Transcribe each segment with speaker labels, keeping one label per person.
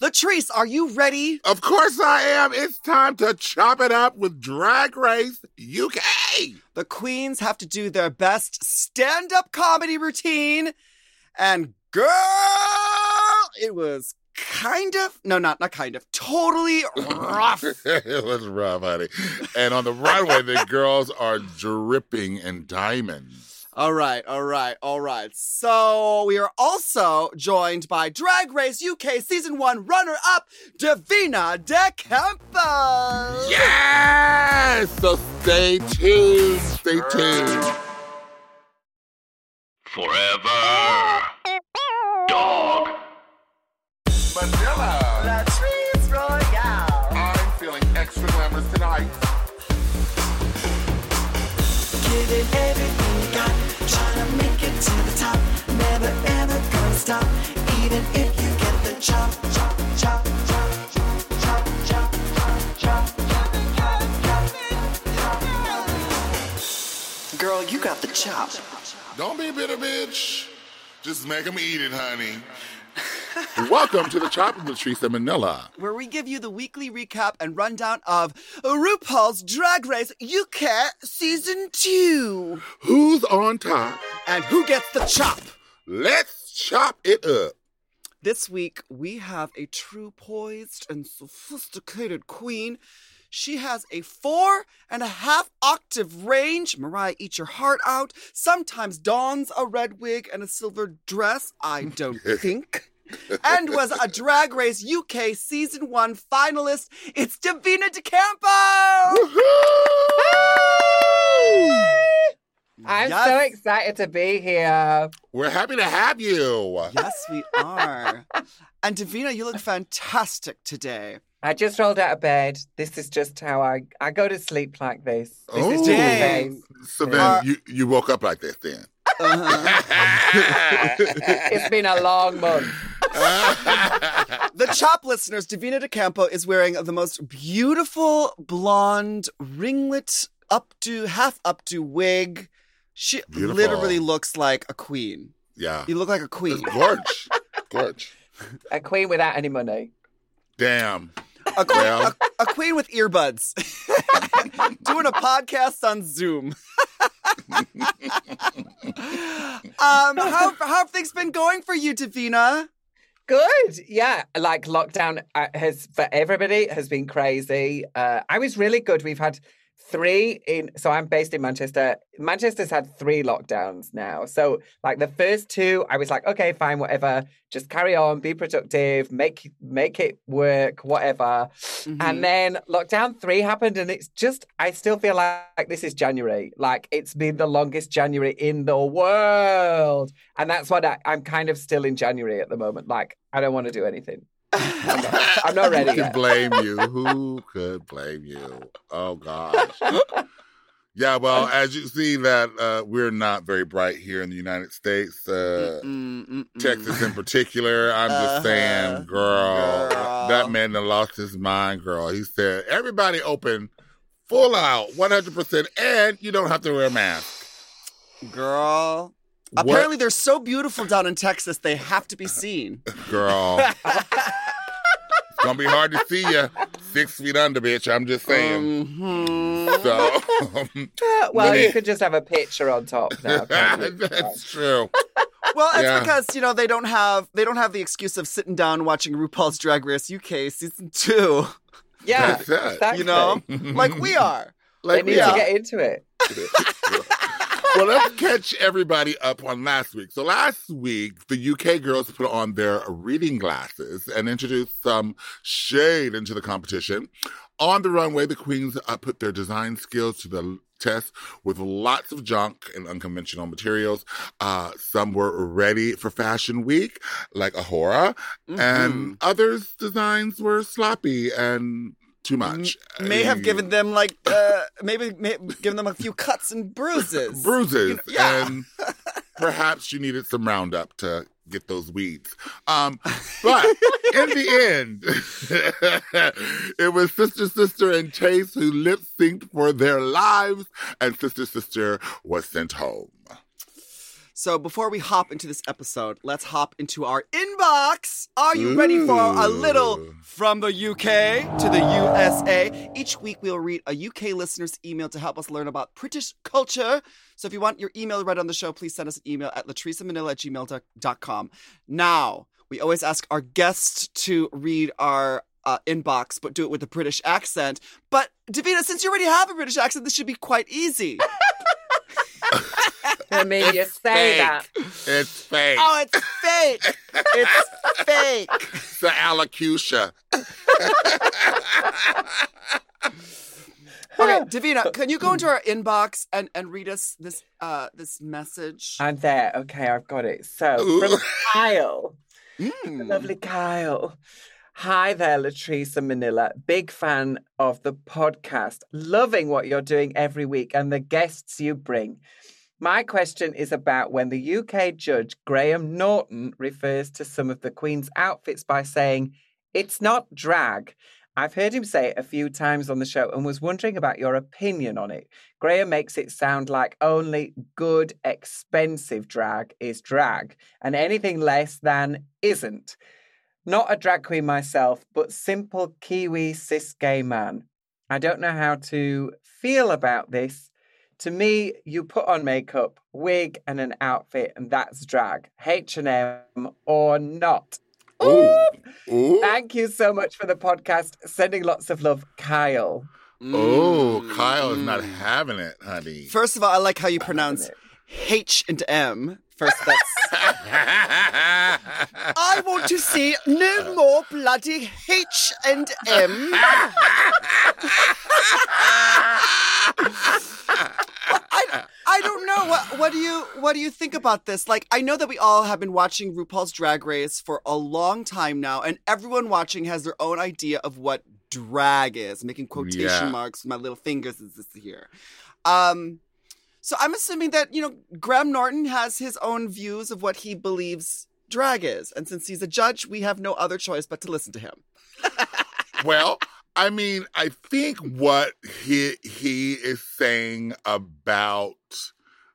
Speaker 1: Latrice, are you ready?
Speaker 2: Of course I am. It's time to chop it up with Drag Race UK.
Speaker 1: The queens have to do their best stand up comedy routine. And girl, it was kind of, no, not, not kind of, totally rough.
Speaker 2: it was rough, honey. And on the runway, the girls are dripping in diamonds.
Speaker 1: All right, all right, all right. So we are also joined by Drag Race UK Season 1 runner up, Divina De Campo.
Speaker 2: Yes! So stay tuned. Stay tuned.
Speaker 3: Forever. Dog.
Speaker 2: Manila.
Speaker 1: Latrice Royale.
Speaker 2: I'm feeling extra glamorous tonight.
Speaker 4: Giving Girl, you got the chop.
Speaker 2: Don't be a bitter bitch. Just make them eat it, honey. Welcome to the Chop with Latrice Manila.
Speaker 1: Where we give you the weekly recap and rundown of RuPaul's Drag Race UK Season 2.
Speaker 2: Who's on top?
Speaker 1: And who gets the chop?
Speaker 2: Let's chop it up.
Speaker 1: This week, we have a true poised and sophisticated queen. She has a four and a half octave range. Mariah, eat your heart out. Sometimes dons a red wig and a silver dress. I don't think. And was a Drag Race UK Season 1 finalist. It's Divina de Campo! Woohoo!
Speaker 5: I'm
Speaker 1: Yes.
Speaker 5: so excited to be here.
Speaker 2: We're happy to have you.
Speaker 1: Yes, we are. and Divina, you look fantastic today.
Speaker 5: I just rolled out of bed. This is just how I I go to sleep like this. This is
Speaker 2: Oh.
Speaker 5: just the
Speaker 2: So then
Speaker 1: Uh,
Speaker 2: you, you woke up like this then.
Speaker 1: Uh-huh.
Speaker 5: It's been a long month.
Speaker 1: The Chop listeners, Divina de Campo is wearing the most beautiful blonde ringlet updo, half updo wig. She
Speaker 2: Beautiful.
Speaker 1: literally looks like a queen.
Speaker 2: yeah.
Speaker 1: You look like a queen.
Speaker 2: It's gorge. gorge.
Speaker 5: A queen without any money.
Speaker 2: Damn.
Speaker 1: A queen,
Speaker 2: Well.
Speaker 1: a, a queen with earbuds. Doing a podcast on Zoom. um, how, how have things been going for you, Divina?
Speaker 5: Good. Yeah. Like lockdown uh, has for everybody has been crazy. Uh, I was really good. We've had three in so I'm based in Manchester. Manchester's had three lockdowns now. So like the first two, I was like, okay, fine, whatever. Just carry on, be productive, make make it work, whatever.
Speaker 1: Mhm.
Speaker 5: And then lockdown three happened, and it's just, I still feel like, like this is January. Like it's been the longest January in the world. And that's what I, I'm kind of still in January at the moment. Like, I don't want to do anything. I'm not, I'm not ready
Speaker 2: Who could blame you? Who could blame you? Oh gosh. Yeah, well, as you see that uh, we're not very bright here in the United States, uh,
Speaker 1: Mm-mm, mm-mm.
Speaker 2: Texas in particular. I'm just
Speaker 1: Uh-huh.
Speaker 2: saying, girl,
Speaker 1: Girl.
Speaker 2: that man that lost his mind, girl. He said, everybody open, full out, 100%, and you don't have to wear a mask.
Speaker 1: Girl.
Speaker 2: What-
Speaker 1: Apparently, they're so beautiful down in Texas, they have to be seen.
Speaker 2: Girl. it's going to be hard to see you six feet under, bitch. I'm just saying.
Speaker 1: Mhm.
Speaker 2: So,
Speaker 5: well,
Speaker 2: Many-
Speaker 5: you could just have a picture on top now. can't
Speaker 2: that's true.
Speaker 1: Well, it's
Speaker 2: Yeah.
Speaker 1: because you know they don't have they don't have the excuse of sitting down watching RuPaul's Drag Race UK season two.
Speaker 5: Yeah,
Speaker 2: That's
Speaker 5: exactly.
Speaker 1: You know, like we are.
Speaker 5: They need
Speaker 1: Yeah.
Speaker 5: to get into it.
Speaker 2: well, let's catch everybody up on last week. So last week, the UK girls put on their reading glasses and introduced some shade into the competition. On the runway, the queens uh, put their design skills to the test with lots of junk and unconventional materials. Uh, some were ready for Fashion Week, like A'Whora,
Speaker 1: Mhm.
Speaker 2: and others' designs were sloppy and too much.
Speaker 1: may have given them like uh, maybe may, given them a few cuts and bruises.
Speaker 2: bruises,
Speaker 1: You know, yeah.
Speaker 2: and perhaps you needed some Roundup to get those weeds. Um, but in the end, it was Sister Sister and Chase who lip synced for their lives, and Sister Sister was sent home.
Speaker 1: So before we hop into this episode, let's hop into our inbox. Are you ready for a little from the UK to the USA? Each week we'll read a UK listener's email to help us learn about British culture. So if you want your email read on the show, please send us an email at latricemanila at gmail.com. Now, we always ask our guests to read our uh, inbox, but do it with a British accent. But Divina, since you already have a British accent, this should be quite easy.
Speaker 5: I mean, you say that.
Speaker 2: It's fake.
Speaker 1: oh, it's fake. It's fake.
Speaker 2: It's the allocutia.
Speaker 1: Okay, Divina, can you go into our inbox and, and read us this uh this message?
Speaker 5: I'm there. Okay, I've got it. So
Speaker 2: Ooh.
Speaker 5: from Kyle.
Speaker 1: Mm.
Speaker 5: Lovely Kyle. Hi there, Latrice and Manila. Big fan of the podcast. Loving what you're doing every week and the guests you bring. My question is about when the UK judge Graham Norton refers to some of the Queen's outfits by saying, it's not drag. I've heard him say it a few times on the show and was wondering about your opinion on it. Graham makes it sound like only good, expensive drag is drag, and anything less than isn't. Not a drag queen myself, but simple Kiwi cis gay man. I don't know how to feel about this. To me, you put on makeup, wig, and an outfit, and that's drag. H&M or not.
Speaker 2: Ooh. Ooh.
Speaker 5: Thank you so much for the podcast. Sending lots of love, Kyle.
Speaker 2: Oh,
Speaker 1: Mm.
Speaker 2: Kyle is not having it, honey.
Speaker 1: First of all, I like how you pronounce H and M. First, that's. I want to see no more bloody H and M. I, don't know what what do you what do you think about this? Like I know that we all have been watching RuPaul's Drag Race for a long time now, and everyone watching has their own idea of what drag is. Making quotation
Speaker 2: Yeah.
Speaker 1: marks with my little fingers is this here. Um, so I'm assuming that you know Graham Norton has his own views of what he believes drag is, and since he's a judge, we have no other choice but to listen to him.
Speaker 2: well, I mean, I think what he he is saying about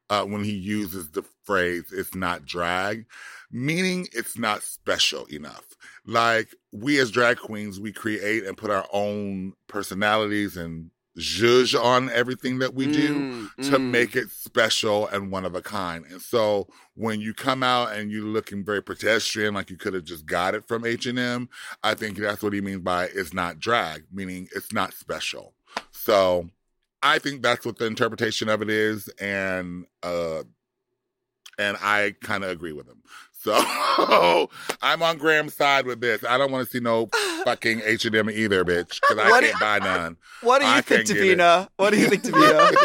Speaker 2: uh, when he uses the phrase "it's not drag," meaning it's not special enough. Like we as drag queens, we create and put our own personalities and zhuzh on everything that we do
Speaker 1: Mm,
Speaker 2: to
Speaker 1: mm.
Speaker 2: make it special and one of a kind. And so when you come out and you're looking very pedestrian, like you could have just got it from H and M, I think that's what he means by it's not drag, meaning it's not special. So I think that's what the interpretation of it is, and uh, and I kind of agree with him. So I'm on Graham's side with this. I don't want to see no fucking H and M either, bitch, because I
Speaker 1: What-
Speaker 2: can't buy none.
Speaker 1: What do you
Speaker 2: I
Speaker 1: think,
Speaker 2: can't get.
Speaker 1: Divina? What do you think, Divina?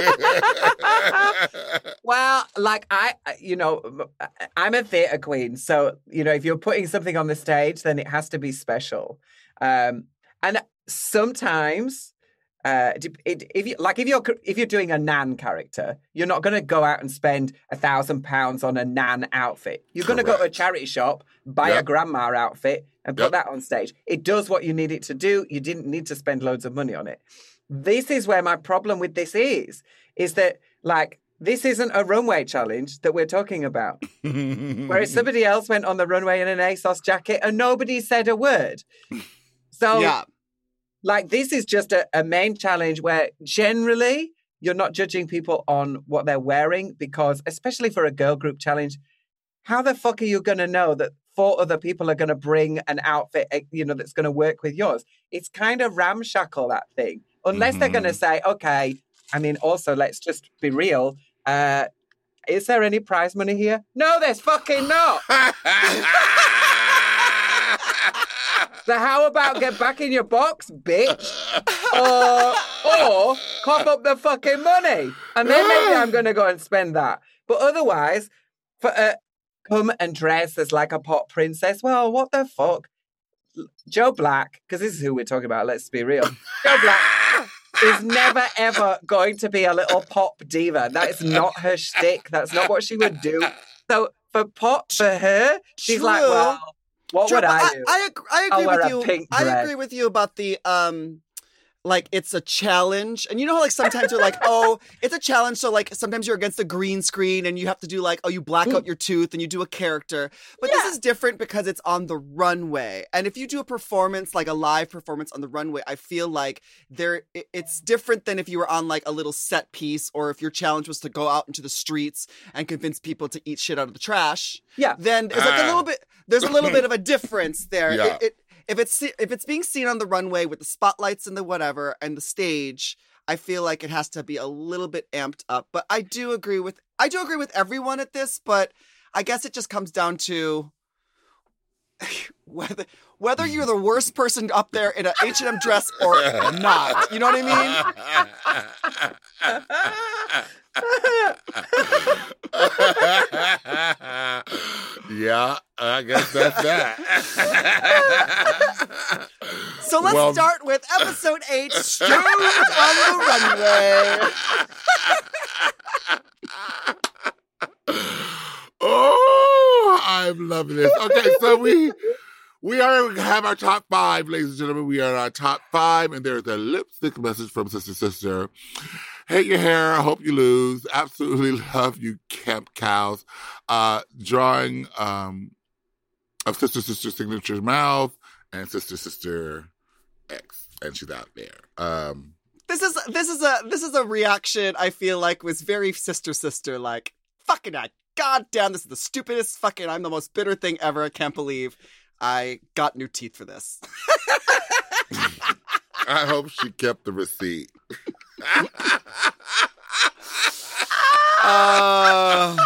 Speaker 5: Well, like I, you know, I'm a theatre queen, so you know, if you're putting something on the stage, then it has to be special. Um, and sometimes, uh, it- if you like, if you're if you're doing a nan character, you're not going to go out and spend a thousand pounds on a nan outfit. You're going to go to a charity shop, buy a grandma outfit, and put
Speaker 2: Yep.
Speaker 5: that on stage. It does what you need it to do. You didn't need to spend loads of money on it. This is where my problem with this is, is that like this isn't a runway challenge that we're talking about. Whereas somebody else went on the runway in an ASOS jacket and nobody said a word. So,
Speaker 1: yeah.
Speaker 5: Like, this is just a, a main challenge where generally you're not judging people on what they're wearing because, especially for a girl group challenge, how the fuck are you going to know that four other people are going to bring an outfit, eh, you know, that's going to work with yours? It's kind of ramshackle, that thing. Unless they're going to say, okay, I mean, also, let's just be real. Uh, is there any prize money here? No, there's fucking not. So how about get back in your box, bitch? Or or cough up the fucking money, and then maybe I'm gonna go and spend that. But otherwise, for uh, come and dress as like a pop princess. Well, what the fuck? Joe Black, because this is who we're talking about. Let's be real. Joe Black is never ever going to be a little pop diva. That is not her shtick. That's not what she would do. So for pop, for her, she's like, well, what
Speaker 1: True,
Speaker 5: would
Speaker 1: but
Speaker 5: I do?
Speaker 1: I, I agree with you. I agree with you about the um, like it's a challenge. And you know how like sometimes you're like, oh, it's a challenge. So like sometimes you're against a green screen and you have to do like, oh, you black out your tooth and you do a character. But this is different because it's on the runway. And if you do a performance, like a live performance on the runway, I feel like there it's different than if you were on like a little set piece or if your challenge was to go out into the streets and convince people to eat shit out of the trash.
Speaker 5: Yeah.
Speaker 1: Then it's like a
Speaker 2: Ah.
Speaker 1: little bit there's a little bit of a difference there.
Speaker 2: Yeah.
Speaker 1: It, it, if it's if it's being seen on the runway with the spotlights and the whatever and the stage, I feel like it has to be a little bit amped up. But I do agree with I do agree with everyone at this, but I guess it just comes down to whether whether you're the worst person up there in an H&M dress or not. You know what I
Speaker 2: yeah, I guess that's that.
Speaker 1: So let's
Speaker 2: Well-
Speaker 1: start with episode 8, Straight on the Runway.
Speaker 2: oh, I'm loving this. Okay, so we we are have our top five, ladies and gentlemen. We are in our top five, and there's a lipstick message from Sister Sister. Hate your hair. I hope you lose. Absolutely love you, camp cows. Uh, drawing um of Sister Sister signature mouth and Sister Sister X, and she's out there. Um,
Speaker 1: This is this is a this is a reaction I feel like was very sister sister like fucking I god damn this is the stupidest fucking I'm the most bitter thing ever I can't believe I got new teeth for this.
Speaker 2: I hope she kept the receipt.
Speaker 1: Uh,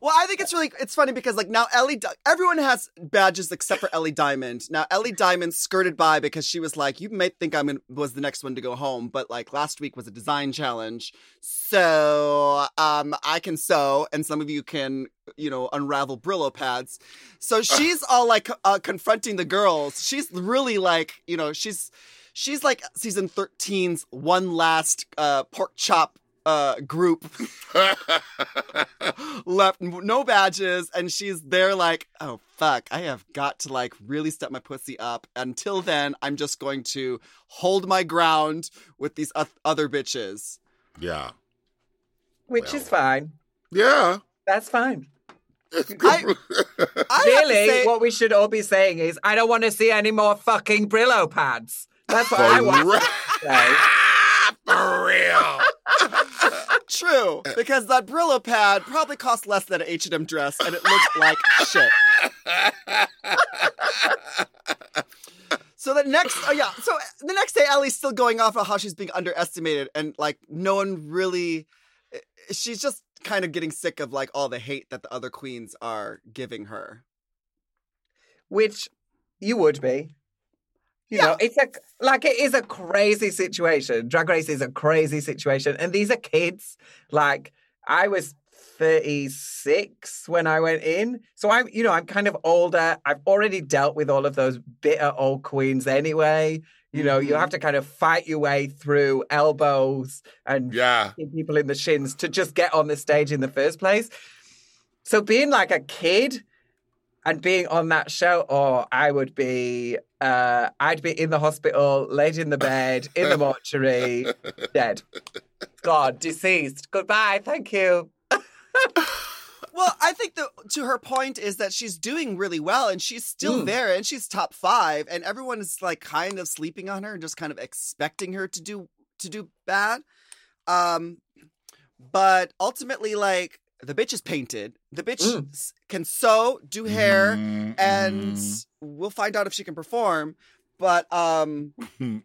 Speaker 1: well, I think it's really it's funny because like now Ellie, everyone has badges except for Ellie Diamond. Now Ellie Diamond skirted by because she was like, "You may think I'm in, was the next one to go home, but like last week was a design challenge, so um I can sew, and some of you can you know unravel Brillo pads." So she's all like uh, confronting the girls. She's really like you know she's she's like season 13's one last uh pork chop uh group left no badges and she's there like oh fuck i have got to like really step my pussy up until then i'm just going to hold my ground with these other bitches
Speaker 2: yeah.
Speaker 5: Which is fine.
Speaker 2: Yeah.
Speaker 5: That's fine.
Speaker 1: I-
Speaker 2: good.
Speaker 1: I
Speaker 5: really,
Speaker 1: say-
Speaker 5: what we should all be saying is, I don't want to see any more fucking Brillo pads. That's what I
Speaker 2: For
Speaker 5: want
Speaker 2: real. For real.
Speaker 1: true because that brillo pad probably cost less than an h&m dress and it looked like shit So the next, oh yeah. So the next day, Ellie's still going off of how she's being underestimated, and like no one really. eh, She's just kind of getting sick of like all the hate that the other queens are giving her.
Speaker 5: Which you would be. You know, it's a like it is a crazy situation. Drag race is a crazy situation, and these are kids. Like I was thirty six when I went in, so I'm you know I'm kind of older. I've already dealt with all of those bitter old queens anyway. You know, you
Speaker 1: Mhm.
Speaker 5: have to kind of fight your way through elbows and
Speaker 2: yeah.
Speaker 5: people in the shins to just get on the stage in the first place. So being like a kid and being on that show, oh, I would be, uh, I'd be in the hospital, laid in the bed, in the mortuary, dead. God, deceased. Goodbye. Thank you.
Speaker 1: Well, I think that to her point is that she's doing really well, and she's still
Speaker 5: Mm.
Speaker 1: there, and she's top five, and everyone is like kind of sleeping on her and just kind of expecting her to do to do bad. Um, but ultimately, like the bitch is painted. The bitch
Speaker 5: Mm.
Speaker 1: can sew, do hair,
Speaker 2: Mm,
Speaker 1: and
Speaker 2: mm.
Speaker 1: we'll find out if she can perform. But um, then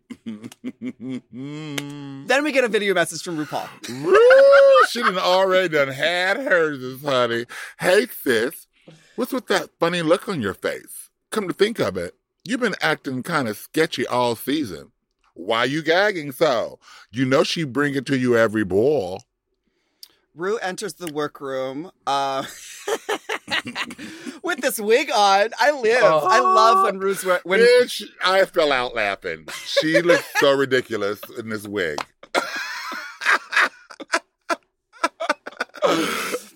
Speaker 1: we get a video message from RuPaul.
Speaker 2: she done already done had hers, honey. Hey, sis, what's with that funny look on your face? Come to think of it, you've been acting kind of sketchy all season. Why you gagging so? You know she bring it to you every ball.
Speaker 1: Rue enters the workroom uh, with this wig on. I live. I love when Rue's wear- when
Speaker 2: Bitch, I fell out laughing. She looks so ridiculous in this wig.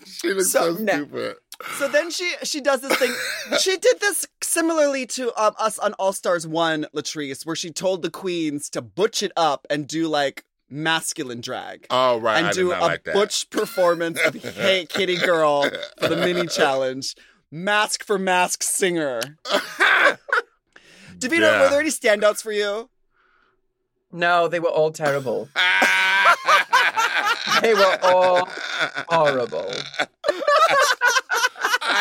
Speaker 2: she looks so,
Speaker 1: So-
Speaker 5: no.
Speaker 2: stupid.
Speaker 1: So then she she does this thing. she did this similarly to um, us on All Stars One, Latrice, where she told the queens to butch it up and do like masculine drag.
Speaker 2: Oh right,
Speaker 1: and
Speaker 2: I
Speaker 1: do
Speaker 2: did
Speaker 1: a
Speaker 2: not like that.
Speaker 1: butch performance of Hey Kitty Girl for the mini challenge. Mask for mask singer. Divina,
Speaker 2: Yeah.
Speaker 1: were there any standouts for you?
Speaker 5: No, they were all terrible. They were all horrible.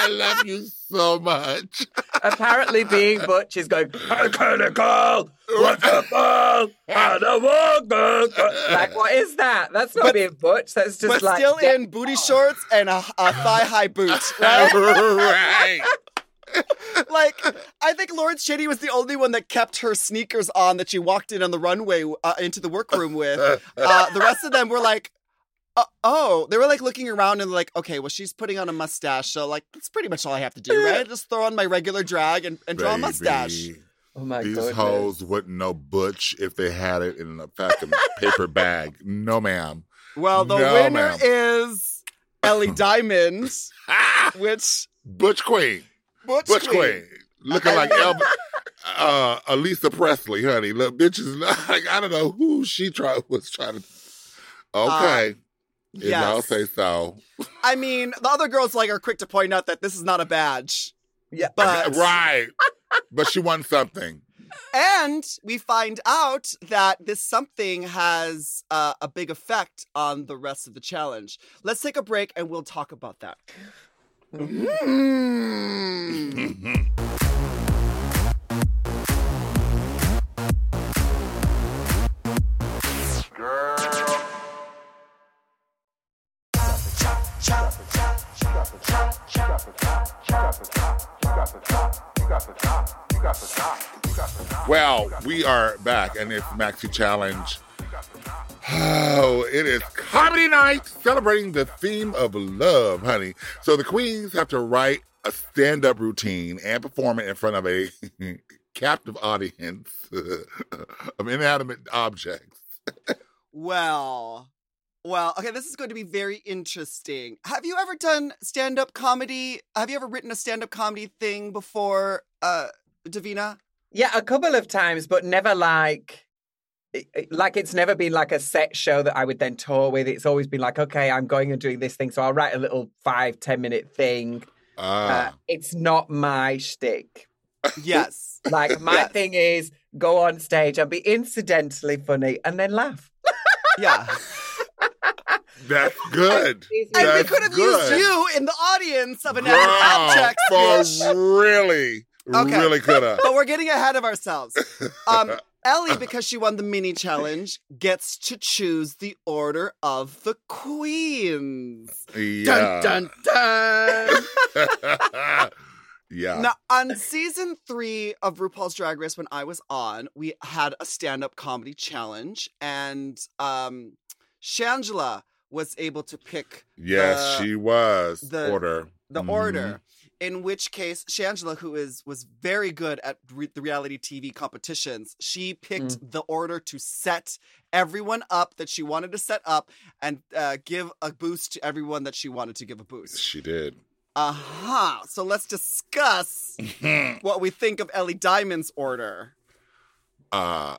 Speaker 2: I love you so much.
Speaker 5: Apparently, being Butch is going, I can't call, what's the ball? I don't want to-" Like, what is that? That's not
Speaker 1: But-
Speaker 5: being Butch. That's just
Speaker 1: but
Speaker 5: like.
Speaker 1: still in booty shorts and a, a thigh high boot, right?
Speaker 2: right.
Speaker 1: like I think Lawrence Chaney was the only one that kept her sneakers on that she walked in on the runway uh, into the workroom with. Uh, the rest of them were like, uh, oh, they were like looking around and like, okay, well she's putting on a mustache, so like that's pretty much all I have to do, right? Just throw on my regular drag and, and draw a mustache.
Speaker 5: Oh my
Speaker 2: These
Speaker 5: goodness.
Speaker 2: hoes wouldn't know Butch if they had it in a fucking paper bag. No, ma'am.
Speaker 1: Well, the
Speaker 2: No,
Speaker 1: winner
Speaker 2: ma'am.
Speaker 1: is Ellie Diamond, which
Speaker 2: Butch Queen.
Speaker 1: Butch,
Speaker 2: Butch
Speaker 1: Queen.
Speaker 2: Queen. Looking like Elvis, uh, Elisa Presley, honey. Look, bitches, like, I don't know who she tried was trying to. Okay.
Speaker 1: Uh, yes.
Speaker 2: I'll say so.
Speaker 1: I mean, the other girls like are quick to point out that this is not a badge.
Speaker 5: Yeah.
Speaker 1: But
Speaker 2: right. But she won something.
Speaker 1: And we find out that this something has uh, a big effect on the rest of the challenge. Let's take a break and we'll talk about that. Mm.
Speaker 2: Well, we are back, and it's Maxi Challenge. Oh, it is comedy night celebrating the theme of love, honey. So the queens have to write a stand up routine and perform it in front of a captive audience of inanimate objects.
Speaker 1: Well, well, okay, this is going to be very interesting. Have you ever done stand up comedy? Have you ever written a stand up comedy thing before, uh, Divina?
Speaker 5: Yeah, a couple of times, but never like it- it- like it's never been like a set show that I would then tour with. It's always been like, okay, I'm going and doing this thing, so I'll write a little five, ten minute thing. Uh,
Speaker 2: Ah,
Speaker 5: it's not my shtick.
Speaker 1: Yes.
Speaker 5: Like my
Speaker 1: Yes.
Speaker 5: thing is go on stage and be incidentally funny and then laugh.
Speaker 1: yeah.
Speaker 2: that's good.
Speaker 1: And we
Speaker 2: That's
Speaker 1: could have
Speaker 2: good.
Speaker 1: used you in the audience of an
Speaker 2: Girl,
Speaker 1: abject
Speaker 2: for
Speaker 1: sketch.
Speaker 2: really,
Speaker 1: Okay.
Speaker 2: really could have.
Speaker 1: But we're getting ahead of ourselves. Um, Ellie, because she won the mini challenge, gets to choose the order of the queens.
Speaker 2: Yeah.
Speaker 1: Dun dun dun.
Speaker 2: yeah.
Speaker 1: now, on season three of RuPaul's Drag Race, when I was on, we had a stand-up comedy challenge, and um, Shangela was able to pick
Speaker 2: Yes,
Speaker 1: the-
Speaker 2: she was.
Speaker 1: the-
Speaker 2: Order.
Speaker 1: the
Speaker 2: Mhm.
Speaker 1: order. In which case, Shangela, who is was very good at re- the reality TV competitions, she picked the order to set everyone up that she wanted to set up and uh, give a boost to everyone that she wanted to give a boost.
Speaker 2: She did.
Speaker 1: Uh huh. So let's discuss what we think of Ellie Diamond's order.
Speaker 2: uh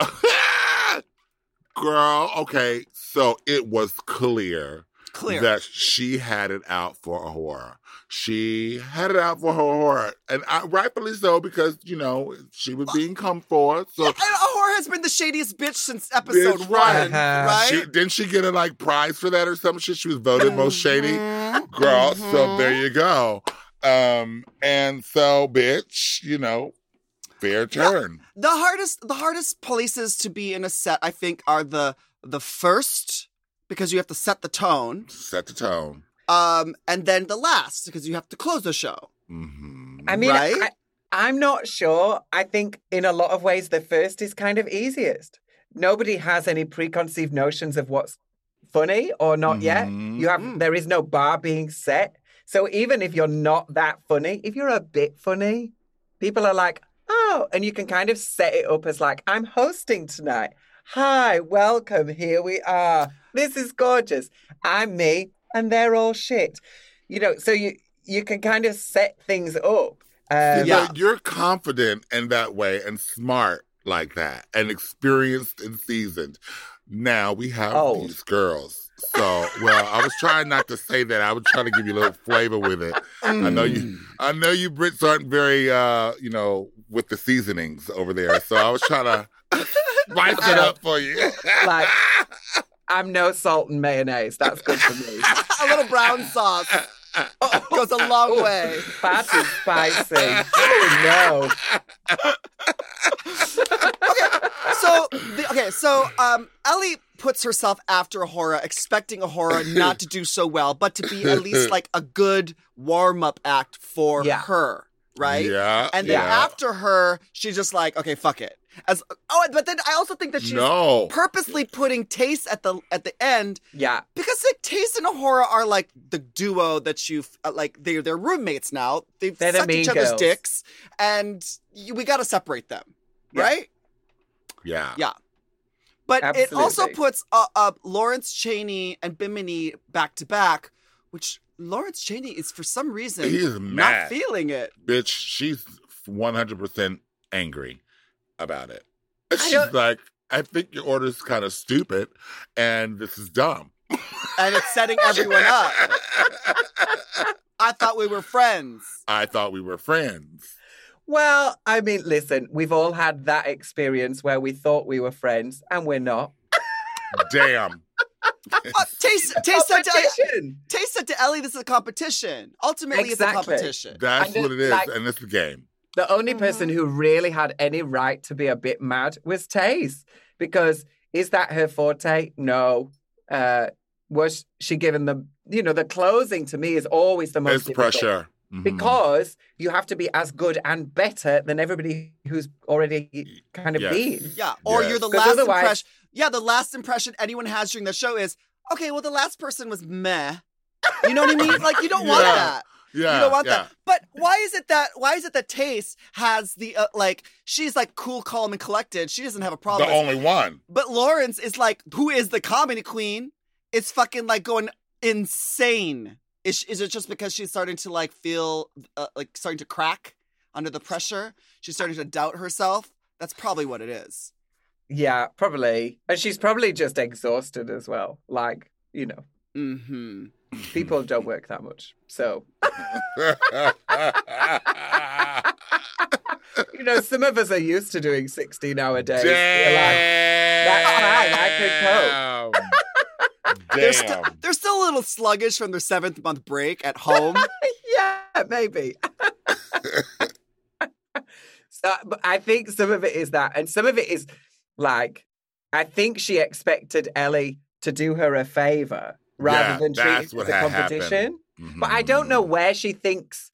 Speaker 2: girl okay so it was clear,
Speaker 1: Clear.
Speaker 2: that she had it out for A'Whora. She had it out for her horror and I, rightfully so because you know she was being come for so
Speaker 1: yeah, and A'Whora has been the shadiest bitch since episode
Speaker 2: Bitch,
Speaker 1: one,
Speaker 2: right.
Speaker 1: right?
Speaker 2: she didn't she get a like prize for that or some shit she was voted most shady.
Speaker 1: Mhm,
Speaker 2: girl so there you go. Um and so bitch you know fair turn
Speaker 1: the hardest the hardest places to be in a set i think are the the first because you have to set the tone
Speaker 2: set the tone
Speaker 1: um and then the last because you have to close the show
Speaker 2: hmm
Speaker 5: I mean,
Speaker 1: Right?
Speaker 5: I, I'm not sure. I think in a lot of ways, the first is kind of easiest. Nobody has any preconceived notions of what's funny or not yet.
Speaker 2: Mhm.
Speaker 5: You have
Speaker 1: Mm.
Speaker 5: there is no bar being set. So even if you're not that funny, if you're a bit funny, people are like, oh, and you can kind of set it up as like, I'm hosting tonight. Hi, welcome. Here we are. This is gorgeous. I'm me, and they're all shit. You know, so you you can kind of set things up. Um,
Speaker 2: Yeah. You're confident in that way and smart like that and experienced and seasoned. Now we have
Speaker 5: Oh.
Speaker 2: these girls. So, well, I was trying not to say that. I was trying to give you a little flavor with it. I know
Speaker 1: Mm.
Speaker 2: you I know you Brits aren't very uh, you know, with the seasonings over there. So I was trying to spice it up for you.
Speaker 5: Like- I'm no salt and mayonnaise. That's good for me.
Speaker 1: a little brown sauce goes a long way.
Speaker 5: Fat is spicy. Oh no.
Speaker 1: Okay, so the, okay, so um, Ellie puts herself after A'Whora, expecting A'Whora not to do so well, but to be at least like a good warm up act for
Speaker 5: Yeah.
Speaker 1: her, right?
Speaker 2: Yeah.
Speaker 1: And then
Speaker 2: yeah.
Speaker 1: after her, she's just like, okay, fuck it. As oh, but then I also think that she's
Speaker 2: no.
Speaker 1: purposely putting Tayce at the at the end
Speaker 5: Yeah.
Speaker 1: because like Tayce and A'Whora are like the duo that you've uh, like they they're roommates now. They've
Speaker 5: They're the
Speaker 1: each
Speaker 5: mean
Speaker 1: other's dicks, and you, we got to separate them,
Speaker 5: Yeah.
Speaker 1: right?
Speaker 2: Yeah.
Speaker 1: Yeah. But it also puts uh, uh, Lawrence Chaney and Bimini back to back, which Lawrence Chaney is for some reason
Speaker 2: He is
Speaker 1: not feeling it.
Speaker 2: bitch, she's 100% angry about it. She's
Speaker 5: don't-
Speaker 2: like, I think your order's kind of stupid and this is dumb.
Speaker 1: And it's setting everyone up. I thought we were friends.
Speaker 2: I thought we were friends.
Speaker 5: Well, I mean, listen, we've all had that experience where we thought we were friends and we're not.
Speaker 2: Damn.
Speaker 1: Uh, Tayce, Tayce said to Tayce said to Ellie, this is a competition. Ultimately, it's a competition.
Speaker 2: That's
Speaker 5: And
Speaker 2: what
Speaker 5: it-
Speaker 2: it is,
Speaker 5: like-
Speaker 2: and it's a game.
Speaker 5: The only person who really had any right to be a bit mad was Tayce. Because is that her forte? No. Uh, was she given the, you know, the closing to me is always the most
Speaker 2: It's
Speaker 5: difficult.
Speaker 2: pressure. Mhm.
Speaker 5: Because you have to be as good and better than everybody who's already kind of
Speaker 2: Yes.
Speaker 5: been.
Speaker 1: Yeah. Or
Speaker 2: Yes.
Speaker 1: you're the
Speaker 5: 'Cause
Speaker 1: last impression. Yeah, the last impression anyone has during the show is, okay, well, the last person was meh. You know what I mean? Like, you don't want
Speaker 2: Yeah.
Speaker 1: that.
Speaker 2: yeah,
Speaker 1: you don't want
Speaker 2: yeah.
Speaker 1: that. But why is it that why is it that Tayce has the uh, like she's like cool, calm, and collected. She doesn't have a problem.
Speaker 2: The only one.
Speaker 1: but Lawrence is like, who is the comedy queen? It's fucking like going insane. Is is it just because she's starting to like feel uh, like starting to crack under the pressure? She's starting to doubt herself. That's probably what it is.
Speaker 5: Yeah, probably. And she's probably just exhausted as well. Like, you know,
Speaker 1: Mm-hmm.
Speaker 5: people don't work that much. So, you know, some of us are used to doing 16 hour days. Like,
Speaker 2: Damn.
Speaker 5: fine,
Speaker 1: They're,
Speaker 2: Damn.
Speaker 1: still they're still a little sluggish from their seventh month break at home.
Speaker 5: yeah, maybe. so, but I think some of it is that, and some of it is like, I think she expected Ellie to do her a favor rather
Speaker 2: Yeah,
Speaker 5: than treat
Speaker 2: that's
Speaker 5: it
Speaker 2: what
Speaker 5: as a
Speaker 2: had happened.
Speaker 5: competition. But I don't know
Speaker 2: Mhm.
Speaker 5: where she thinks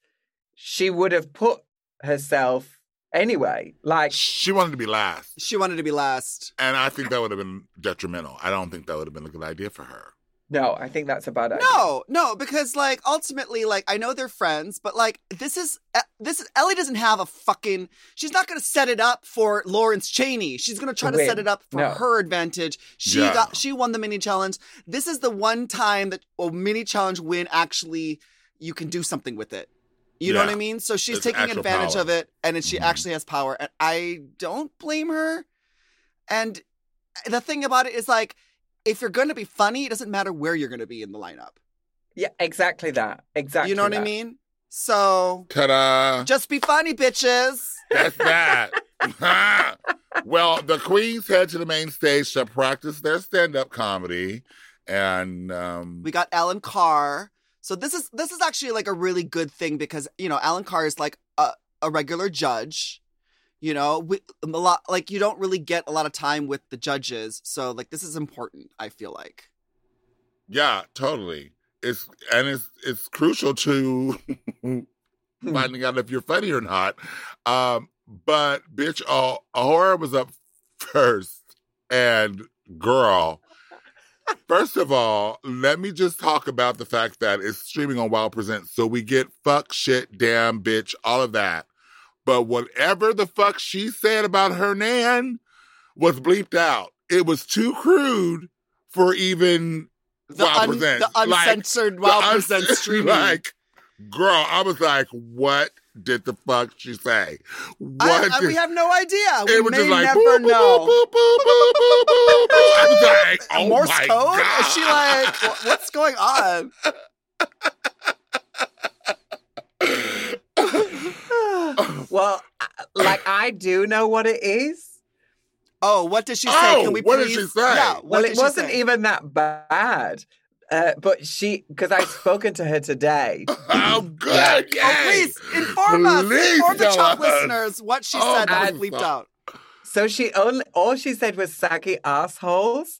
Speaker 5: she would have put herself anyway. Like,
Speaker 2: She wanted to be last.
Speaker 1: she wanted to be last.
Speaker 2: And I think that would have been detrimental. I don't think that would have been a good idea for her.
Speaker 5: No, I think that's a bad idea.
Speaker 1: No, no, because like ultimately, like I know they're friends, but like this is uh, this is Ellie doesn't have a fucking. She's not gonna set it up for Lawrence Chaney. She's gonna try
Speaker 5: To
Speaker 1: to set it up for
Speaker 5: No.
Speaker 1: her advantage. She
Speaker 2: Yeah.
Speaker 1: got she won the mini challenge. This is the one time that a mini challenge win actually you can do something with it. You know what I mean? So she's
Speaker 2: It's
Speaker 1: taking advantage
Speaker 2: power.
Speaker 1: of it, and then she
Speaker 2: Mhm.
Speaker 1: actually has power, and I don't blame her. And the thing about it is like. If you're going to be funny, it doesn't matter where you're going to be in the lineup.
Speaker 5: Yeah, exactly that. Exactly.
Speaker 1: You know what I mean? So
Speaker 2: Ta-da!
Speaker 1: just be funny, bitches.
Speaker 2: That's that. well, the queens head to the main stage to practice their stand-up comedy, and um,
Speaker 1: We got Alan Carr. So this is this is actually like a really good thing because you know Alan Carr is like a, a regular judge. You know, we, a lot like you don't really get a lot of time with the judges, so like this is important. I feel like.
Speaker 2: yeah, totally. It's and it's it's crucial to finding out if you're funny or not. Um, but bitch, uh, A'Whora was up first, and girl. First of all, let me just talk about the fact that it's streaming on WOW Presents, so we get fuck, shit, damn, bitch, all of that. But whatever the fuck she said about her nan was bleeped out. It was too crude for even
Speaker 1: The, un- the
Speaker 2: Like,
Speaker 1: uncensored
Speaker 2: the
Speaker 1: Wild
Speaker 2: uns-
Speaker 1: Presents streaming.
Speaker 2: Like, Girl, I was like, what did the fuck she say? What
Speaker 1: I, I-
Speaker 2: did-
Speaker 1: we have no idea. We
Speaker 2: it was
Speaker 1: may
Speaker 2: like
Speaker 1: never
Speaker 2: boop,
Speaker 1: know.
Speaker 2: boop, boop. I was like, oh
Speaker 1: Morse
Speaker 2: my
Speaker 1: code?
Speaker 2: God.
Speaker 1: Is she like, what's going on?
Speaker 5: Well, like I do know what it is.
Speaker 1: Oh, what did she say?
Speaker 2: Oh,
Speaker 1: Can we
Speaker 2: what did
Speaker 1: please?
Speaker 2: she say?
Speaker 1: Yeah,
Speaker 5: well, it wasn't
Speaker 1: say?
Speaker 5: even that bad. Uh, but she, because I've spoken to her today.
Speaker 2: Oh, good.
Speaker 1: Oh,
Speaker 2: Yay.
Speaker 1: please inform us.
Speaker 2: Please
Speaker 1: Inform the chop listeners what she
Speaker 2: Oh,
Speaker 1: said that was bleeped out.
Speaker 5: So she only all she said was saggy assholes,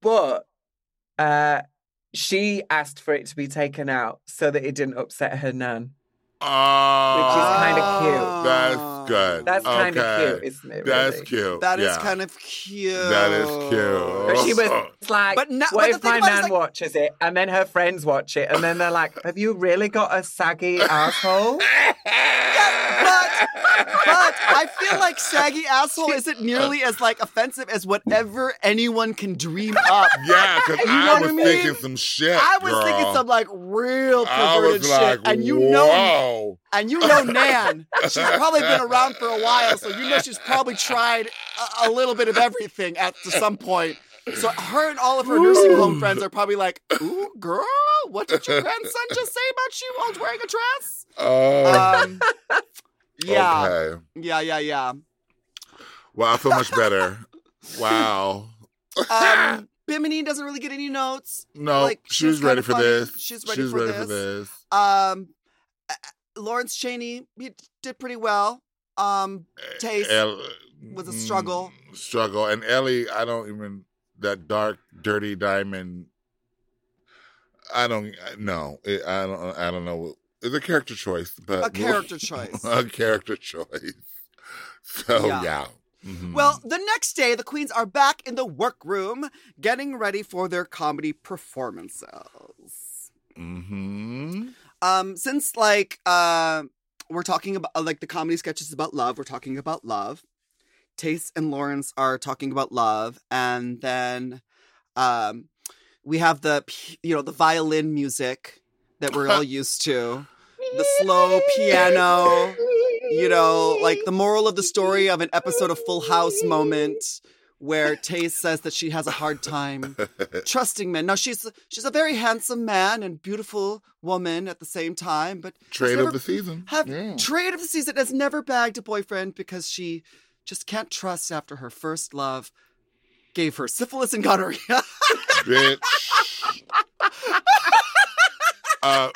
Speaker 5: but uh, she asked for it to be taken out so that it didn't upset her nan.
Speaker 2: Oh,
Speaker 5: Which is kinda cute. Ah.
Speaker 2: That's good.
Speaker 5: That's kind of cute, isn't it?
Speaker 2: That's cute.
Speaker 1: That is
Speaker 2: yeah.
Speaker 1: kind of cute.
Speaker 2: That is cute.
Speaker 5: But she was oh. like,
Speaker 1: But na-
Speaker 5: what
Speaker 1: but the
Speaker 5: if
Speaker 1: thing
Speaker 5: my
Speaker 1: about it is,
Speaker 5: nan
Speaker 1: like-
Speaker 5: watches it and then her friends watch it and then they're like, have you really got a saggy asshole?
Speaker 1: but but I feel like saggy asshole isn't nearly as like offensive as whatever anyone can dream up.
Speaker 2: Yeah, because
Speaker 1: You know
Speaker 2: I was
Speaker 1: I mean?
Speaker 2: thinking some shit.
Speaker 1: I was
Speaker 2: girl.
Speaker 1: thinking some like real
Speaker 2: I
Speaker 1: perverted
Speaker 2: like,
Speaker 1: shit, and you know,
Speaker 2: whoa.
Speaker 1: And you know Nan. She's probably been around for a while, so you know she's probably tried a, a little bit of everything at to some point. So her and all of her nursing home friends are probably like, "Ooh, girl, what did your grandson just say about you while wearing a dress?"
Speaker 2: Oh,
Speaker 1: Um, yeah,
Speaker 2: okay.
Speaker 1: yeah, yeah, yeah.
Speaker 2: Wow, I feel much better. wow.
Speaker 1: Um, Bimini doesn't really get any notes.
Speaker 2: no,
Speaker 1: like,
Speaker 2: she
Speaker 1: she
Speaker 2: was
Speaker 1: was
Speaker 2: ready for
Speaker 1: funny.
Speaker 2: this.
Speaker 1: She's ready
Speaker 2: She's
Speaker 1: for
Speaker 2: ready
Speaker 1: this.
Speaker 2: for this.
Speaker 1: Um, Lawrence Chaney, he did pretty well. Um, Tayce
Speaker 2: El-
Speaker 1: was a
Speaker 2: mm,
Speaker 1: struggle.
Speaker 2: Struggle. And Ellie, I don't even, that dark, dirty diamond, I don't, no, it, I don't, I don't know. It's a character choice, but
Speaker 1: A character choice.
Speaker 2: a character choice. So,
Speaker 1: Yeah.
Speaker 2: yeah. Mhm.
Speaker 1: Well, the next day, the queens are back in the workroom getting ready for their comedy performances.
Speaker 2: hmm
Speaker 1: Um, since like uh, we're talking about like the comedy sketches about love, we're talking about love. Tayce and Lawrence are talking about love, and then um, we have the you know the violin music that we're all used to, the slow piano. You know, like the moral of the story of an episode of Full House moment where Tayce says that she has a hard time trusting men. Now she's she's a very handsome man and beautiful woman at the same time, but
Speaker 2: Trade of the season.
Speaker 1: have
Speaker 2: Yeah.
Speaker 1: trade of the season has never bagged a boyfriend because she just can't trust after her first love gave her syphilis and gonorrhea.
Speaker 2: bitch. uh,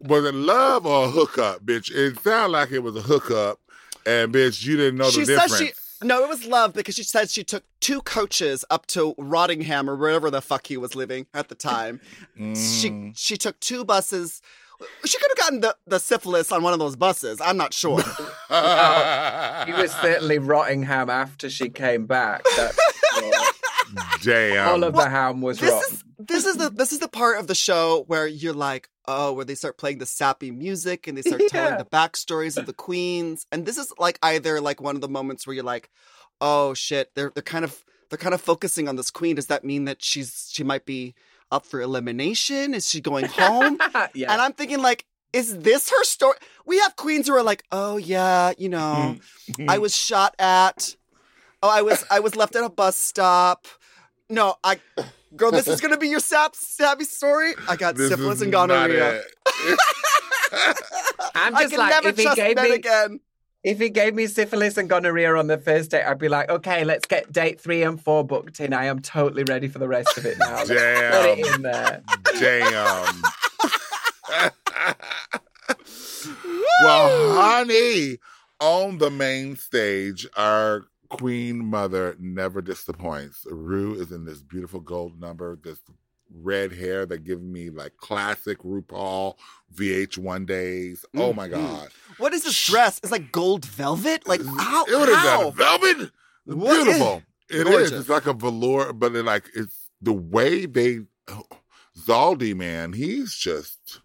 Speaker 2: was it love or a hookup, bitch? It sounded like it was a hookup, and bitch, you didn't know the
Speaker 1: she
Speaker 2: difference.
Speaker 1: says she no, it was love because she said she took two coaches up to Rottingham or wherever the fuck he was living at the time.
Speaker 2: Mhm.
Speaker 1: She she took two buses. She could have gotten the, the syphilis on one of those buses. I'm not sure.
Speaker 5: He was certainly Rottingham after she came back. That's, yeah.
Speaker 2: Damn.
Speaker 5: all of the ham was
Speaker 1: this
Speaker 5: rotten.
Speaker 1: is this is the this is the part of the show where you're like, oh, where they start playing the sappy music and they start telling
Speaker 5: Yeah.
Speaker 1: the backstories of the queens. And this is like either like one of the moments where you're like, oh shit, they're they're kind of they're kind of focusing on this queen. Does that mean that she's she might be up for elimination? Is she going home?
Speaker 5: yeah.
Speaker 1: And I'm thinking like, is this her story? We have queens who are like, oh yeah, you know, mm-hmm. Mm-hmm. I was shot at. Oh, I was I was left at a bus stop. No, I girl, this is gonna be your sap sappy story. I got
Speaker 2: This
Speaker 1: syphilis and gonorrhea.
Speaker 5: I'm
Speaker 1: I
Speaker 5: just
Speaker 1: can
Speaker 5: like,
Speaker 1: never
Speaker 5: if he
Speaker 1: trust
Speaker 5: gave
Speaker 1: men
Speaker 5: me
Speaker 1: again.
Speaker 5: if he gave me syphilis and gonorrhea on the first date, I'd be like, okay, let's get date three and four booked in. I am totally ready for the rest of it now. Let's Put it
Speaker 2: Damn.
Speaker 5: in there.
Speaker 2: Damn. well, honey, on the main stage, our queen mother never disappoints. Rue is in this beautiful gold number, this red hair that gives me like classic RuPaul VH1 days. Oh my
Speaker 1: Mhm.
Speaker 2: God.
Speaker 1: What is this dress? It's like gold velvet. Like how?
Speaker 2: Is that? Velvet?
Speaker 1: What is-
Speaker 2: Beautiful. It is.
Speaker 1: Gorgeous.
Speaker 2: It's like a velour, but it like it's the way they oh, Zaldy man. He's just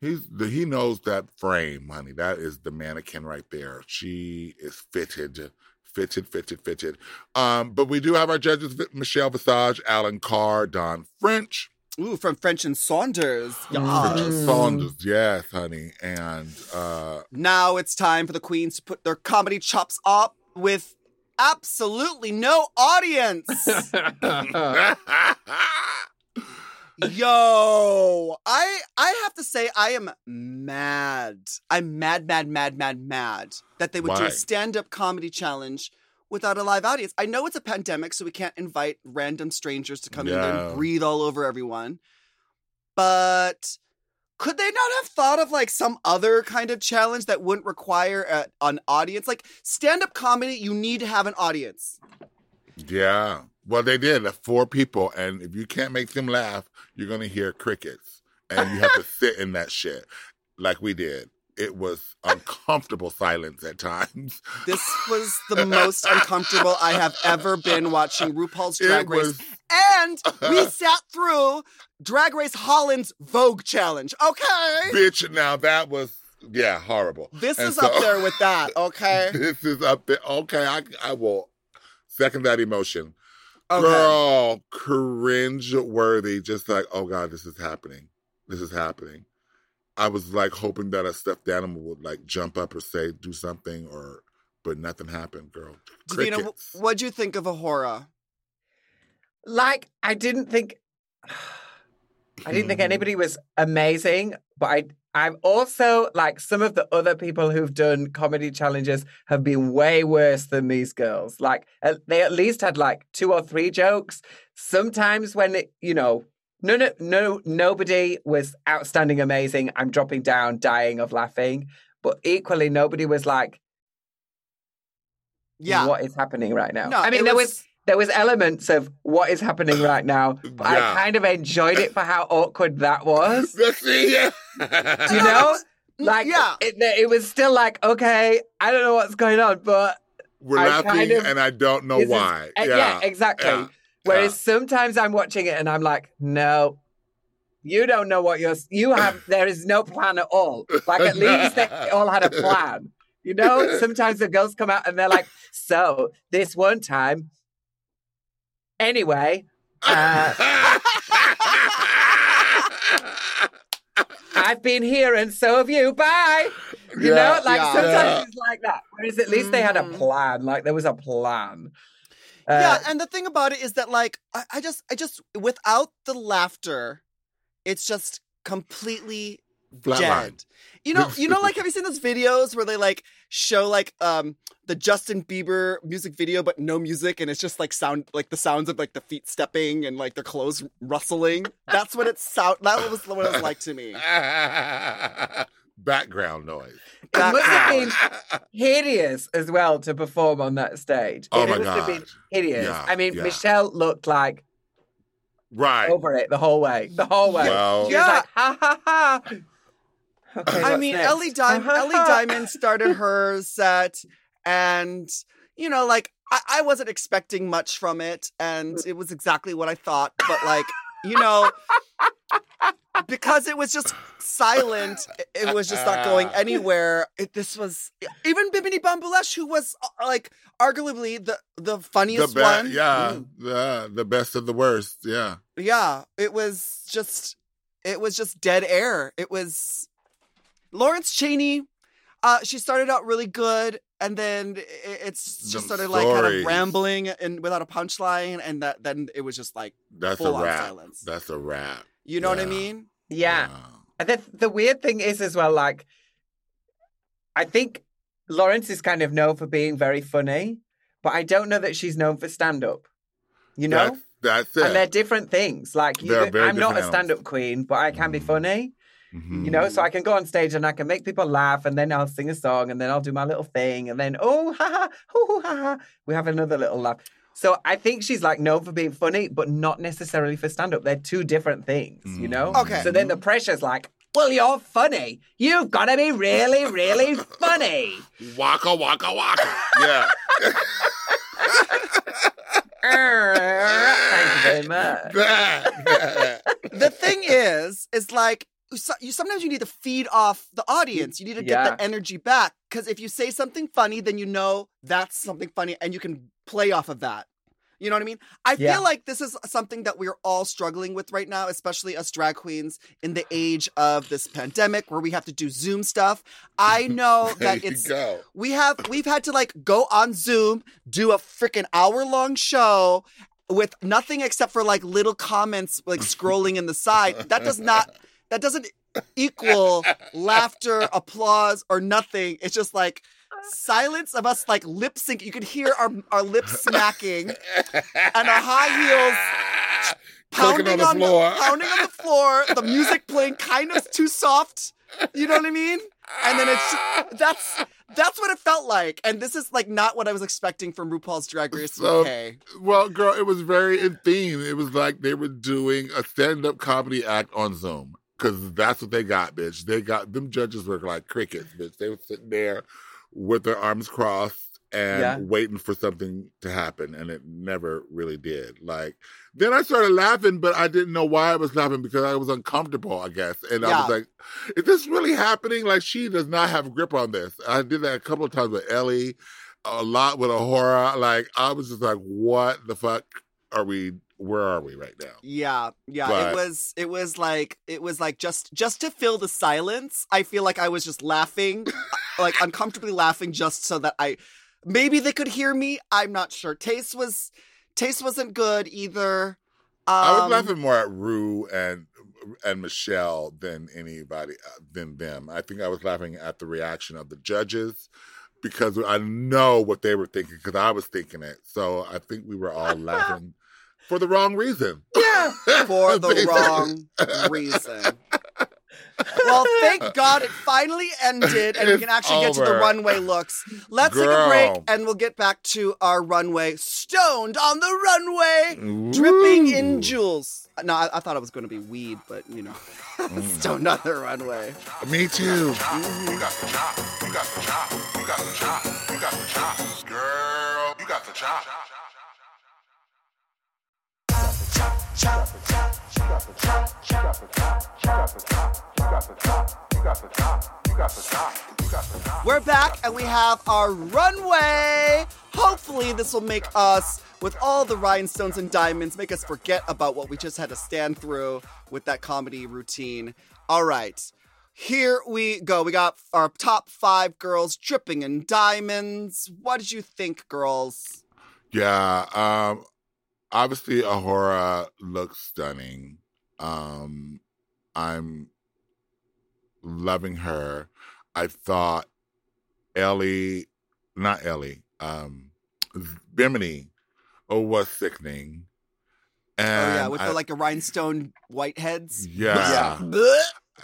Speaker 2: he's the, he knows that frame, honey. That is the mannequin right there. She is fitted, fitted, fitted, fitted. Um, but we do have our judges: Michelle Visage, Alan Carr, Dawn French.
Speaker 1: Ooh, from French and Saunders.
Speaker 5: Mm.
Speaker 1: Yes.
Speaker 2: Saunders, yes, honey. And uh
Speaker 1: Now it's time for the queens to put their comedy chops up with absolutely no audience. Yo, I I have to say I am mad. I'm mad, mad, mad, mad, mad that they would do a stand-up comedy challenge without a live audience. I know it's a pandemic, so we can't invite random strangers to come in
Speaker 2: Yeah.
Speaker 1: and breathe all over everyone. But could they not have thought of like some other kind of challenge that wouldn't require a, an audience? Like stand-up comedy, you need to have an audience.
Speaker 2: yeah. Well, they did. Four people, and if you can't make them laugh, you're gonna hear crickets, and you have to sit in that shit like we did. It was uncomfortable silence at times.
Speaker 1: This was the most uncomfortable I have ever been watching RuPaul's Drag
Speaker 2: it
Speaker 1: Race. And we sat through Drag Race Holland's Vogue Challenge. Okay.
Speaker 2: bitch. Now that was yeah horrible.
Speaker 1: This
Speaker 2: And
Speaker 1: is
Speaker 2: so-
Speaker 1: up there with that, okay?
Speaker 2: this is up there. Okay, I I will second that emotion.
Speaker 1: Okay.
Speaker 2: Girl, cringe worthy. Just like, oh God, this is happening. This is happening. I was like hoping that a stuffed animal would like jump up or say, do something, or but nothing happened, girl.
Speaker 1: Divina,
Speaker 2: Crickets.
Speaker 1: wh- what'd you think of A'Whora?
Speaker 5: like I didn't think I didn't think anybody mm. was amazing, but I I've also like some of the other people who've done comedy challenges have been way worse than these girls. Like at- they at least had like two or three jokes. Sometimes when it, you know, no no no nobody was outstanding amazing. I'm dropping down dying of laughing, but equally nobody was like
Speaker 1: Yeah.
Speaker 5: what is happening right now.
Speaker 1: No,
Speaker 5: I mean there
Speaker 1: was-
Speaker 5: was there was elements of what is happening right now. But
Speaker 2: Yeah.
Speaker 5: I kind of enjoyed it for how awkward that was.
Speaker 2: Yeah.
Speaker 5: Do you know? Like,
Speaker 1: yeah.
Speaker 5: it, it was still like, okay, I don't know what's going on, but
Speaker 2: We're
Speaker 5: I
Speaker 2: laughing,
Speaker 5: kind of-
Speaker 2: and I don't know
Speaker 5: this is-
Speaker 2: why.
Speaker 5: uh, yeah, exactly.
Speaker 2: yeah,
Speaker 5: Whereas sometimes I'm watching it and I'm like, no, you don't know what you're. You have. There is no plan at all. Like at least they all had a plan. You know. Sometimes the girls come out and they're like, so this one time. Anyway, uh, I've been here and so have you. Bye. You
Speaker 2: Yeah,
Speaker 5: know, like
Speaker 1: yeah.
Speaker 5: sometimes
Speaker 2: Yeah.
Speaker 5: it's like that. Whereas at least they had a
Speaker 1: Mhm.
Speaker 5: plan. Like there was a plan. Uh,
Speaker 1: yeah, and the thing about it is that like I, I just I just without the laughter, it's just completely
Speaker 2: Flatline.
Speaker 1: dead. You know, you know, like have you seen those videos where they like show like um the Justin Bieber music video but no music and it's just like sound like the sounds of like the feet stepping and like their clothes rustling. That's what it sound that was what it was like to me.
Speaker 2: Background noise.
Speaker 5: It must have been hideous as well to perform on that stage.
Speaker 2: Oh
Speaker 5: it
Speaker 2: my
Speaker 5: must have been
Speaker 2: God.
Speaker 5: hideous.
Speaker 2: Yeah,
Speaker 5: I mean,
Speaker 2: yeah.
Speaker 5: Michelle looked like
Speaker 2: Right.
Speaker 5: over it the whole way. The whole way.
Speaker 2: Well-
Speaker 5: she
Speaker 1: Yeah.
Speaker 5: was like, ha ha ha. Okay,
Speaker 1: I mean,
Speaker 5: next?
Speaker 1: Ellie Diamond, Ellie Diamond started her set, and you know, like I, I wasn't expecting much from it, and it was exactly what I thought. But like, you know, because it was just silent, it, it was just not going anywhere. It, this was even Bimini Bon Boulash, who was uh, like arguably the the
Speaker 2: The
Speaker 1: funniest
Speaker 2: be-
Speaker 1: one.
Speaker 2: yeah,
Speaker 1: Mm.
Speaker 2: the the best of the worst. Yeah.
Speaker 1: Yeah, it was just it was just dead air. It was Lawrence Chaney. Uh, she started out really good, and then it's just
Speaker 2: Them
Speaker 1: sort of like kind of rambling and without a punchline, and that then it was just like
Speaker 2: That's
Speaker 1: Full
Speaker 2: a
Speaker 1: on
Speaker 2: wrap.
Speaker 1: silence.
Speaker 2: That's a wrap.
Speaker 1: you know what I mean?
Speaker 5: Yeah. And the, the weird thing is as well, like, I think Lawrence is kind of known for being very funny, but I don't know that she's known for stand up. You know?
Speaker 2: That's, that's it.
Speaker 5: and they're different things. Like, you,
Speaker 2: very
Speaker 5: I'm not a stand up queen, but I can be
Speaker 2: Mm.
Speaker 5: funny.
Speaker 2: Mhm.
Speaker 5: You know, so I can go on stage and I can make people laugh, and then I'll sing a song, and then I'll do my little thing, and then oh ha ha hoo, hoo, ha ha, we have another little laugh. So I think she's like known for being funny, but not necessarily for stand up. They're two different things, you know.
Speaker 2: Mm.
Speaker 1: Okay.
Speaker 5: So then the pressure's like, well, you're funny. You've got to be really, really funny.
Speaker 2: Waka waka waka. Yeah.
Speaker 5: Thank you very much.
Speaker 1: the thing is, is like so- you sometimes you need to feed off the audience. You need to get
Speaker 5: Yeah.
Speaker 1: the energy back because if you say something funny, then you know that's something funny, and you can play off of that. You know what I mean? I
Speaker 5: Yeah.
Speaker 1: feel like this is something that we're all struggling with right now, especially us drag queens in the age of this pandemic where we have to do Zoom stuff. I know that it's
Speaker 2: go.
Speaker 1: we have we've had to like go on Zoom, do a freaking hour long show with nothing except for like little comments like scrolling in the side. That does not that doesn't equal laughter, applause, or nothing. It's just like silence of us like lip sync. You could hear our our lips smacking and our high heels pounding
Speaker 2: on the
Speaker 1: on
Speaker 2: floor.
Speaker 1: pounding on the floor. The music playing kind of too soft. You know what I mean? And then it's that's that's what it felt like. And this is like not what I was expecting from RuPaul's Drag Race
Speaker 2: So-
Speaker 1: UK.
Speaker 2: Well, girl, it was very in theme. It was like they were doing a stand-up comedy act on Zoom because that's what they got, bitch. They got them judges were like crickets, bitch. They were sitting there with their arms crossed and
Speaker 5: Yeah.
Speaker 2: waiting for something to happen, and it never really did. Like then I started laughing, but I didn't know why I was laughing because I was uncomfortable, I guess. And I was like, "Is this really happening?" Like she does not have a grip on this. I did that a couple of times with Ellie a lot with A'Whora. Like I was just like, what the fuck are we? Where are we right now?
Speaker 1: Yeah, yeah.
Speaker 2: But-
Speaker 1: it was it was like it was like just just to fill the silence. I feel like I was just laughing, like uncomfortably laughing, just so that I maybe they could hear me. I'm not sure. Tayce was Tayce wasn't good either.
Speaker 2: I was
Speaker 1: Um,
Speaker 2: laughing more at Rue and and Michelle than anybody uh, than them. I think I was laughing at the reaction of the judges because I know what they were thinking because I was thinking it. So I think we were all laughing for the wrong reason.
Speaker 5: Yeah.
Speaker 1: for the wrong reason. Well, thank God it finally ended and we can actually get to the runway looks. Let's take a break and we'll get back to our runway. Stoned on the runway, dripping in jewels. No, I, I thought it was going to be weed, but you know, mm. stoned on the runway.
Speaker 2: Me too.
Speaker 3: You got the chop. You got the chop. You got the chop. You got the chop. Girl, you got the chop.
Speaker 1: We're back and we have our runway. Hopefully, this will make us, with all the rhinestones and diamonds, make us forget about what we just had to stand through with that comedy routine. All right, here we go. We got our top five girls dripping in diamonds. What did you think, girls?
Speaker 2: Yeah, um obviously A'Whora looks stunning. Um I'm loving her. I thought Ellie not Ellie, um Bimini oh was sickening. And
Speaker 1: oh yeah, with
Speaker 2: I,
Speaker 1: the like a rhinestone whiteheads.
Speaker 2: yeah.
Speaker 1: Blech.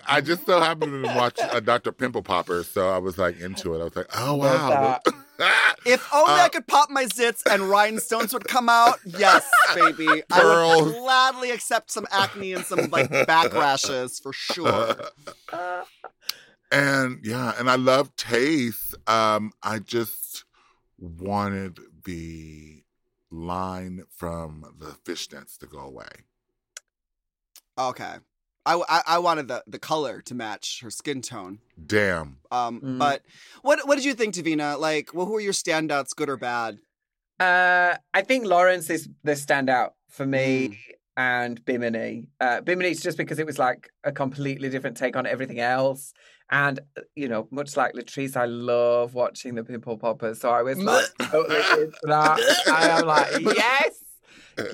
Speaker 2: I just so happened to watch a Dr. Pimple Popper, so I was like into it. I was like, oh wow.
Speaker 1: If only I
Speaker 2: Uh,
Speaker 1: could pop my zits and rhinestones would come out. Yes, baby. I would gladly accept some acne and some like back rashes for sure.
Speaker 2: and yeah, and I love Tayce. Um, I just wanted the line from the fishnets to go away.
Speaker 1: Okay. I, I, I wanted the, the color to match her skin tone.
Speaker 2: Damn.
Speaker 1: Um,
Speaker 5: Mm.
Speaker 1: but what what did you think, Divina? Like, well, who are your standouts, good or bad?
Speaker 5: Uh, I think Lawrence is the standout for me
Speaker 1: Mm.
Speaker 5: and Bimini. Uh, Bimini's just because it was like a completely different take on everything else. And, uh, you know, much like Latrice, I love watching the Pimple Poppers. So I was like, totally into that. I am like, yes,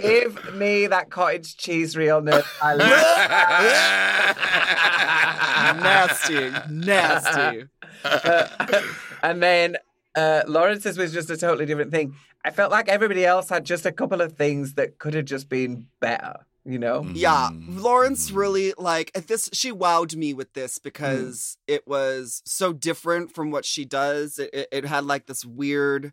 Speaker 5: give me that cottage cheese realness. I love
Speaker 1: nasty, nasty.
Speaker 5: Uh, and then uh, Lawrence's was just a totally different thing. I felt like everybody else had just a couple of things that could have just been better, you know?
Speaker 1: Yeah,
Speaker 2: Mhm.
Speaker 1: Lawrence really like this. She wowed me with this
Speaker 2: Mm.
Speaker 1: because it was so different from what she does. It, it, it had like this weird.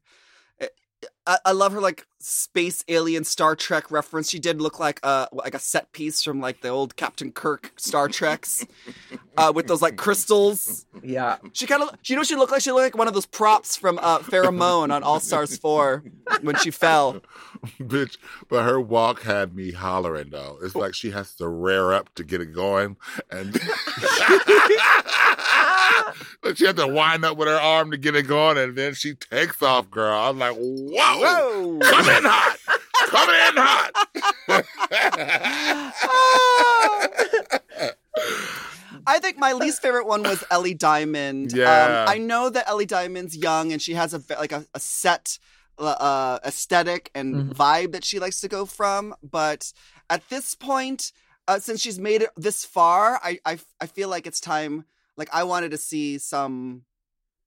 Speaker 1: It- I, I love her like space alien Star Trek reference. She did look like a like a set piece from like the old Captain Kirk Star Treks, uh, with those like crystals.
Speaker 5: Yeah.
Speaker 1: She kind of, you know, what she looked like she looked like one of those props from uh, Farrah Moan on All Stars Four when she fell.
Speaker 2: Bitch, but her walk had me hollering though. It's like she has to rear up to get it going. And like she had to wind up with her arm to get it going, and then she takes off, girl. I'm like, whoa,
Speaker 1: Whoa!
Speaker 2: come in hot, Coming in hot.
Speaker 1: I think my least favorite one was Ellie Diamond.
Speaker 2: Yeah.
Speaker 1: Um, I know that Ellie Diamond's young and she has a like a, a set uh, aesthetic and
Speaker 5: Mhm.
Speaker 1: vibe that she likes to go from, but at this point, uh, since she's made it this far, I, I I feel like it's time. Like I wanted to see some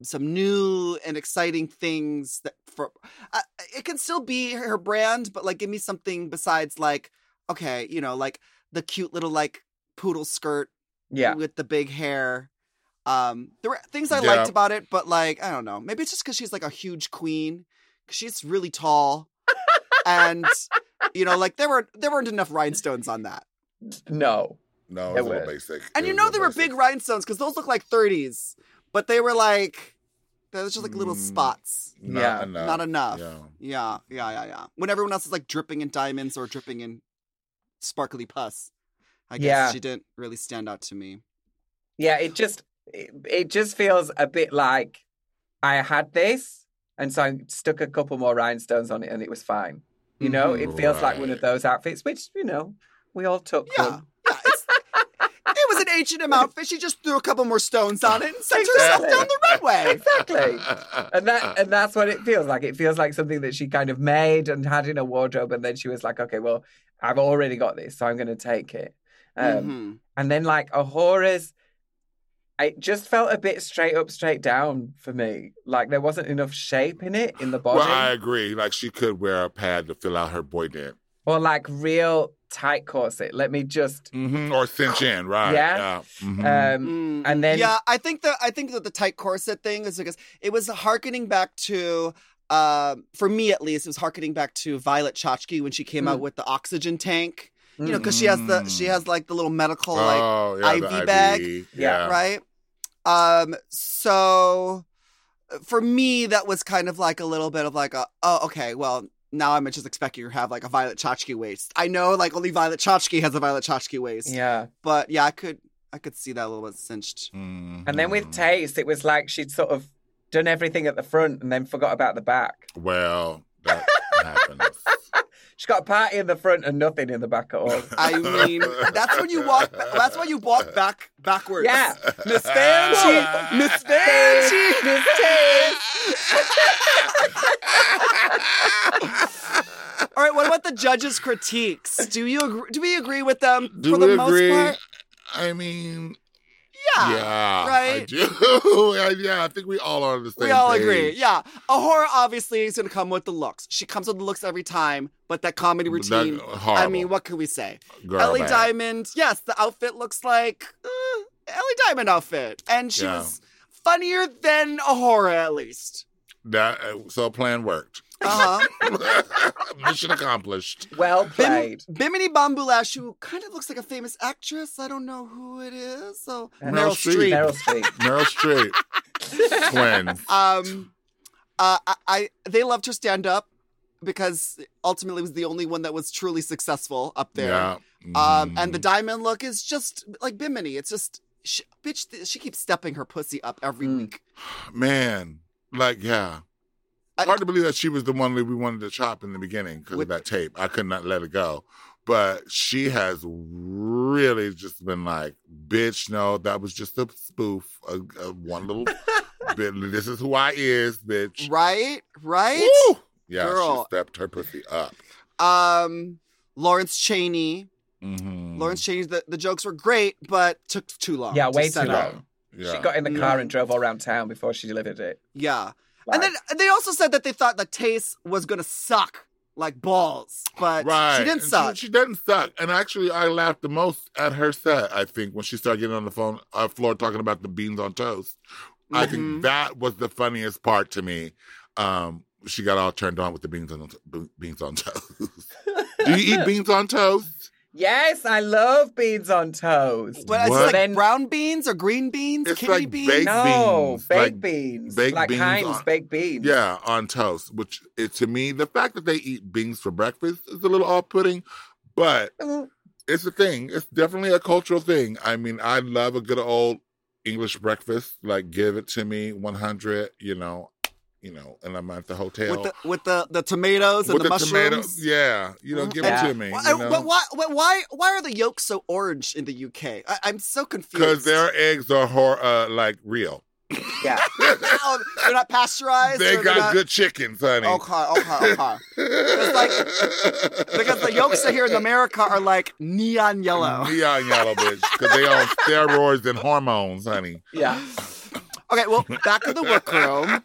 Speaker 1: some new and exciting things that for uh, it can still be her brand, but like give me something besides like okay, you know, like the cute little like poodle skirt
Speaker 5: Yeah.
Speaker 1: with the big hair. Um, there were things I
Speaker 2: Yeah.
Speaker 1: liked about it, but like I don't know, maybe it's just because she's like a huge queen. she's really tall, and you know, like there were there weren't enough rhinestones on that.
Speaker 5: No.
Speaker 2: No,
Speaker 5: It
Speaker 2: it's a little
Speaker 5: was.
Speaker 2: basic.
Speaker 1: And
Speaker 2: It
Speaker 1: you know
Speaker 2: little
Speaker 1: they were
Speaker 2: basic.
Speaker 1: big rhinestones because those look like thirties, but they were like they was just like little
Speaker 2: Mm.
Speaker 1: spots.
Speaker 2: Not
Speaker 5: Yeah.
Speaker 2: enough.
Speaker 1: Not enough.
Speaker 2: Yeah.
Speaker 1: Yeah, yeah, yeah, yeah. When everyone else is like dripping in diamonds or dripping in sparkly pus, I guess
Speaker 5: Yeah.
Speaker 1: she didn't really stand out to me.
Speaker 5: Yeah, it just it, it just feels a bit like I had this and so I stuck a couple more rhinestones on it and it was fine. You know, it feels like one of those outfits which, you know, we all took
Speaker 1: Yeah,
Speaker 5: them.
Speaker 1: yeah. It's, it was an H&M outfit. She just threw a couple more stones on it and sent herself down the runway.
Speaker 5: Exactly. And that and that's what it feels like. It feels like something that she kind of made and had in a wardrobe and then she was like, Okay, well, I've already got this, so I'm gonna take it. Um,
Speaker 1: Mhm.
Speaker 5: And then like A'Whora's, it just felt a bit straight up, straight down for me. Like there wasn't enough shape in it in the body,
Speaker 2: Well, I agree. Like she could wear a pad to fill out her boy dent.
Speaker 5: or like real tight corset. Let me just.
Speaker 2: hmm Or cinch in, right?
Speaker 5: Yeah.
Speaker 2: Mhm.
Speaker 5: Um,
Speaker 1: Mm,
Speaker 5: and then-
Speaker 1: yeah, I think that I think that the tight corset thing is because it was harkening back to. Uh, for me at least, it was harkening back to Violet Chachki when she came out
Speaker 5: Mm.
Speaker 1: with the oxygen tank. You know,
Speaker 5: Mm.
Speaker 1: because she has the she
Speaker 2: Mm.
Speaker 1: has like the little medical like
Speaker 2: oh, yeah, the
Speaker 1: IV bag.
Speaker 2: IV.
Speaker 5: Yeah.
Speaker 1: right? Um, so for me, that was kind of like a little bit of like a, oh, okay, well, now I'm just expecting her to have like a Violet Chachki waist. I know like only Violet Chachki has a Violet Chachki waist,
Speaker 5: yeah.
Speaker 1: but yeah, I could, I could see that a little bit cinched.
Speaker 2: Mhm.
Speaker 5: And then with Tayce, it was like she'd sort of done everything at the front and then forgot about the back.
Speaker 2: Well, that happens.
Speaker 5: She's got a party in the front and nothing in the back at all.
Speaker 1: I mean, that's when you walk. That's when you walk back backwards.
Speaker 5: Yeah.
Speaker 1: Miss Fancy, Miss Fancy,
Speaker 5: Miss Tayce.
Speaker 1: All right, what about the judges' critiques? Do you agree, do we agree with them
Speaker 2: Do
Speaker 1: for the most
Speaker 2: agree?
Speaker 1: part?
Speaker 2: I mean,
Speaker 1: Yeah.
Speaker 2: yeah, I
Speaker 1: right?
Speaker 2: do. yeah, I think we all are on the same.
Speaker 1: We all
Speaker 2: page.
Speaker 1: agree. Yeah. A'Whora obviously is going to come with the looks. She comes with the looks every time, but that comedy
Speaker 2: That-
Speaker 1: routine. I mean, what can we say?
Speaker 2: Girl
Speaker 1: Ellie
Speaker 2: bad.
Speaker 1: Diamond, yes, the outfit looks like uh, Ellie Diamond outfit. And she
Speaker 2: Yeah.
Speaker 1: was funnier than A'Whora, at least.
Speaker 2: That uh, so plan worked.
Speaker 1: Uh huh.
Speaker 2: Mission accomplished.
Speaker 5: Well
Speaker 1: Bim-
Speaker 5: played.
Speaker 1: Bimini Bon Boulash, who kind of looks like a famous actress. I don't know who it is. So
Speaker 2: Meryl
Speaker 1: Meryl
Speaker 2: Streep.
Speaker 1: Streep.
Speaker 5: Meryl Streep.
Speaker 2: Meryl Streep. Twins.
Speaker 1: Um, uh, I, I they loved her stand up because ultimately it was the only one that was truly successful up there.
Speaker 2: Yeah.
Speaker 1: Um, and the
Speaker 2: Mhm.
Speaker 1: diamond look is just like Bimini. It's just she, bitch. She keeps stepping her pussy up every
Speaker 5: Mm.
Speaker 1: week.
Speaker 2: man, like yeah.
Speaker 1: I-
Speaker 2: Hard to believe that she was the one that we wanted to chop in the beginning because of
Speaker 1: With-
Speaker 2: that tape. I could not let it go. But she has really just been like, bitch, no, that was just a spoof. A, a one little bit. This is who I is, bitch.
Speaker 1: Right, right.
Speaker 2: Woo! Yeah,
Speaker 1: Girl.
Speaker 2: she stepped her pussy up.
Speaker 1: Um, Lawrence Chaney.
Speaker 2: Mm-hmm.
Speaker 1: Lawrence Chaney. The, the jokes were great, but took too long.
Speaker 5: Yeah, way
Speaker 1: set
Speaker 5: too long.
Speaker 2: Yeah.
Speaker 5: She got in the
Speaker 1: Yeah.
Speaker 5: car and drove all around town before she delivered it.
Speaker 1: Yeah,
Speaker 5: Like,
Speaker 1: and then they also said that they thought the Tayce was gonna suck like balls, but
Speaker 2: Right.
Speaker 1: she didn't
Speaker 2: And
Speaker 1: suck.
Speaker 2: She, didn't suck. And actually, I laughed the most at her set, I think, when she started getting on the phone, uh, floor talking about the beans on toast. I
Speaker 1: Mhm.
Speaker 2: think that was the funniest part to me. Um, she got all turned on with the beans on beans on toast. Do you eat beans on toast?
Speaker 5: Yes, I love beans on toast.
Speaker 1: But it's
Speaker 2: What?
Speaker 1: like
Speaker 5: Then-
Speaker 1: brown beans or green beans,
Speaker 2: It's
Speaker 1: kidney
Speaker 2: like
Speaker 1: beans.
Speaker 2: baked
Speaker 5: no,
Speaker 2: beans,
Speaker 5: baked
Speaker 2: like
Speaker 5: beans,
Speaker 2: baked
Speaker 5: like
Speaker 2: beans
Speaker 5: Heinz
Speaker 2: on-
Speaker 5: baked beans.
Speaker 2: Yeah, on toast. Which it, to me, the fact that they eat beans for breakfast is a little off-putting, but
Speaker 5: Mm,
Speaker 2: it's a thing. It's definitely a cultural thing. I mean, I love a good old English breakfast. Like, give it to me 100, you know. You know, and I'm at the hotel
Speaker 1: with the with the, the tomatoes and
Speaker 2: with
Speaker 1: the,
Speaker 2: the
Speaker 1: mushrooms. Mm-hmm.
Speaker 2: tomatoes. Yeah, you know, give
Speaker 5: Yeah.
Speaker 2: it to me.
Speaker 1: Why,
Speaker 2: You know?
Speaker 1: but why, why, why, why are the yolks so orange in the UK? I, I'm so confused.
Speaker 2: Because their eggs are hor- uh, like real.
Speaker 5: Yeah.
Speaker 1: Oh, they're not pasteurized.
Speaker 2: They got
Speaker 1: not...
Speaker 2: good chickens, honey.
Speaker 1: Okay, okay, okay. Because the yolks here in America are like neon yellow.
Speaker 2: Neon yellow, bitch. Because they on steroids and hormones, honey.
Speaker 5: Yeah.
Speaker 1: Okay, well, back to the workroom.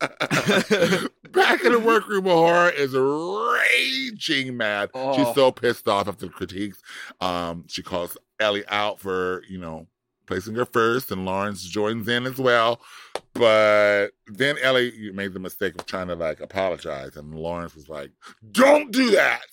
Speaker 2: Back in the workroom, A'Whora is raging mad.
Speaker 5: Oh.
Speaker 2: She's so pissed off after the critiques. Um, she calls Ellie out for, you know, placing her first, and Lawrence joins in as well. But then Ellie made the mistake of trying to like apologize, and Lawrence was like, "Don't do that."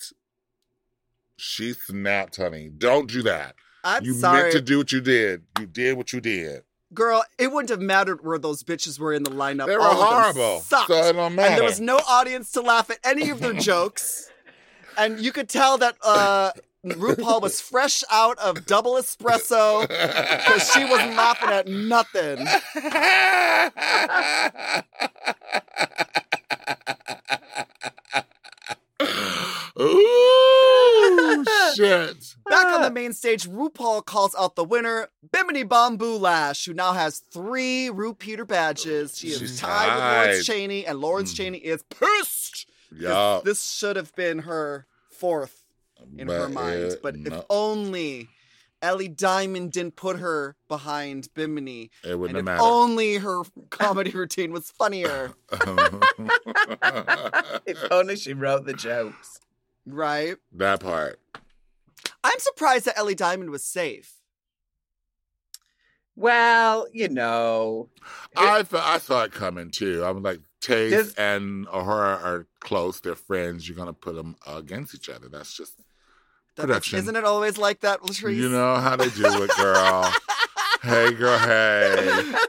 Speaker 2: She snapped, honey. Don't do that.
Speaker 1: I'm
Speaker 2: you
Speaker 1: sorry,
Speaker 2: meant to do what you did. You did what you did.
Speaker 1: Girl. It wouldn't have mattered where those bitches were in the lineup.
Speaker 2: They were
Speaker 1: All of them
Speaker 2: horrible.
Speaker 1: sucked.
Speaker 2: So it don't matter.
Speaker 1: and there was no audience to laugh at any of their jokes. And you could tell that uh, RuPaul was fresh out of double espresso because she wasn't laughing at nothing.
Speaker 2: Ooh, shit.
Speaker 1: Back on the main stage, RuPaul calls out the winner, Bimini Bon Boulash, who now has three Peter badges. She is
Speaker 2: She's
Speaker 1: tied with. Lawrence Chaney, and Lawrence
Speaker 2: Mm.
Speaker 1: Chaney is pissed. 'Cause
Speaker 2: Yeah.
Speaker 1: This should have been her fourth in her mind.
Speaker 2: it-
Speaker 1: But if
Speaker 2: no,
Speaker 1: only Ellie Diamond didn't put her behind Bimini,
Speaker 2: it
Speaker 1: and
Speaker 2: wouldn't
Speaker 1: if
Speaker 2: have
Speaker 1: only her comedy routine was funnier.
Speaker 5: If only she wrote the jokes.
Speaker 1: right?
Speaker 2: that part.
Speaker 1: I'm surprised that Ellie Diamond was safe.
Speaker 5: Well, you know.
Speaker 2: I fe- I saw it coming too. I'm like, Tayce
Speaker 5: Does-
Speaker 2: and A'Whora are close. They're friends. You're gonna put them against each other. That's just
Speaker 1: That-
Speaker 2: Production.
Speaker 1: Isn't it always like that, Latrice?
Speaker 2: you know how they do it, girl. hey, girl. Hey.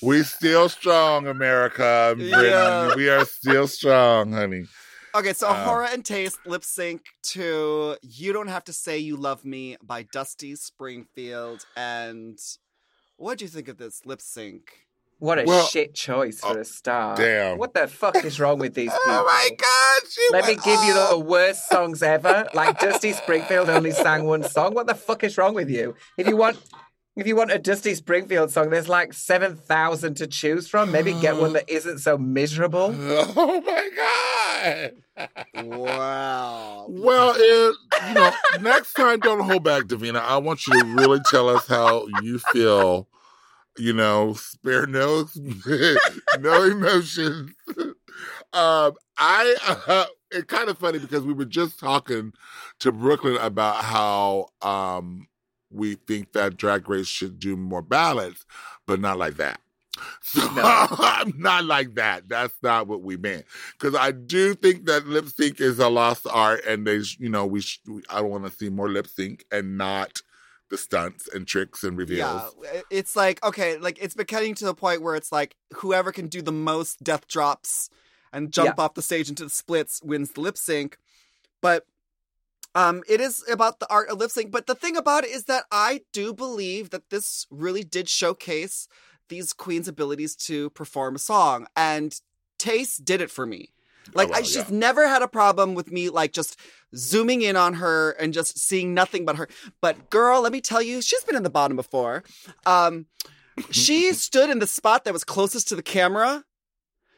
Speaker 2: We still strong, America. Britain.
Speaker 1: Yeah.
Speaker 2: We are still strong, honey.
Speaker 1: Okay, so
Speaker 2: Uh,
Speaker 1: Hora and Tayce lip sync to You Don't Have to Say You Love Me by Dusty Springfield. And what do you think of this lip sync?
Speaker 5: What a
Speaker 2: Well-
Speaker 5: shit choice for
Speaker 2: Oh,
Speaker 5: a star.
Speaker 2: damn.
Speaker 5: What the fuck is wrong with these people?
Speaker 2: Oh my God!
Speaker 5: Let me
Speaker 2: went
Speaker 5: give you the worst songs ever. Like Dusty Springfield only sang one song. What the fuck is wrong with you? If you want if you want a Dusty Springfield song, there's like seven thousand to choose from. Maybe get one that isn't so miserable.
Speaker 2: Oh my God!
Speaker 1: Wow.
Speaker 2: Well, it, you know, next time, don't hold back, Divina. I want you to really tell us how you feel. You know, spare no, no emotions. Um, I, uh, it's kind of funny because we were just talking to Brooklyn about how um we think that Drag Race should do more ballads, but not like that. So I'm not like that. That's not what we meant. Because I do think that lip sync is a lost art, and they, you know, we. Sh- we I want to see more lip sync and not the stunts and tricks and reveals.
Speaker 1: Yeah, it's like, okay, like it's becoming to the point where it's like whoever can do the most death drops and jump off the stage into the splits wins the lip sync. But um, it is about the art of lip sync. But the thing about it is that I do believe that this really did showcase these queens' abilities to perform a song, and Tayce did it for me. Like,
Speaker 2: Oh, well,
Speaker 1: I, she's
Speaker 2: yeah.
Speaker 1: never had a problem with me, like just zooming in on her and just seeing nothing but her. But girl, let me tell you, she's been in the bottom before. Um, she stood in the spot that was closest to the camera,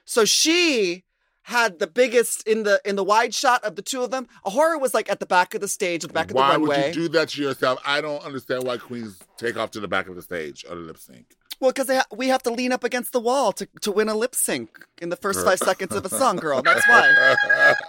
Speaker 1: so she had the biggest in the in the wide shot of the two of them. A'Whora was like at the back of the stage, at the back of the runway.
Speaker 2: Why would you do that to yourself? I don't understand why queens take off to the back of the stage or the lip sync.
Speaker 1: Well, because ha- we have to lean up against the wall to, to win a lip sync in the first five seconds of a song, girl. That's why.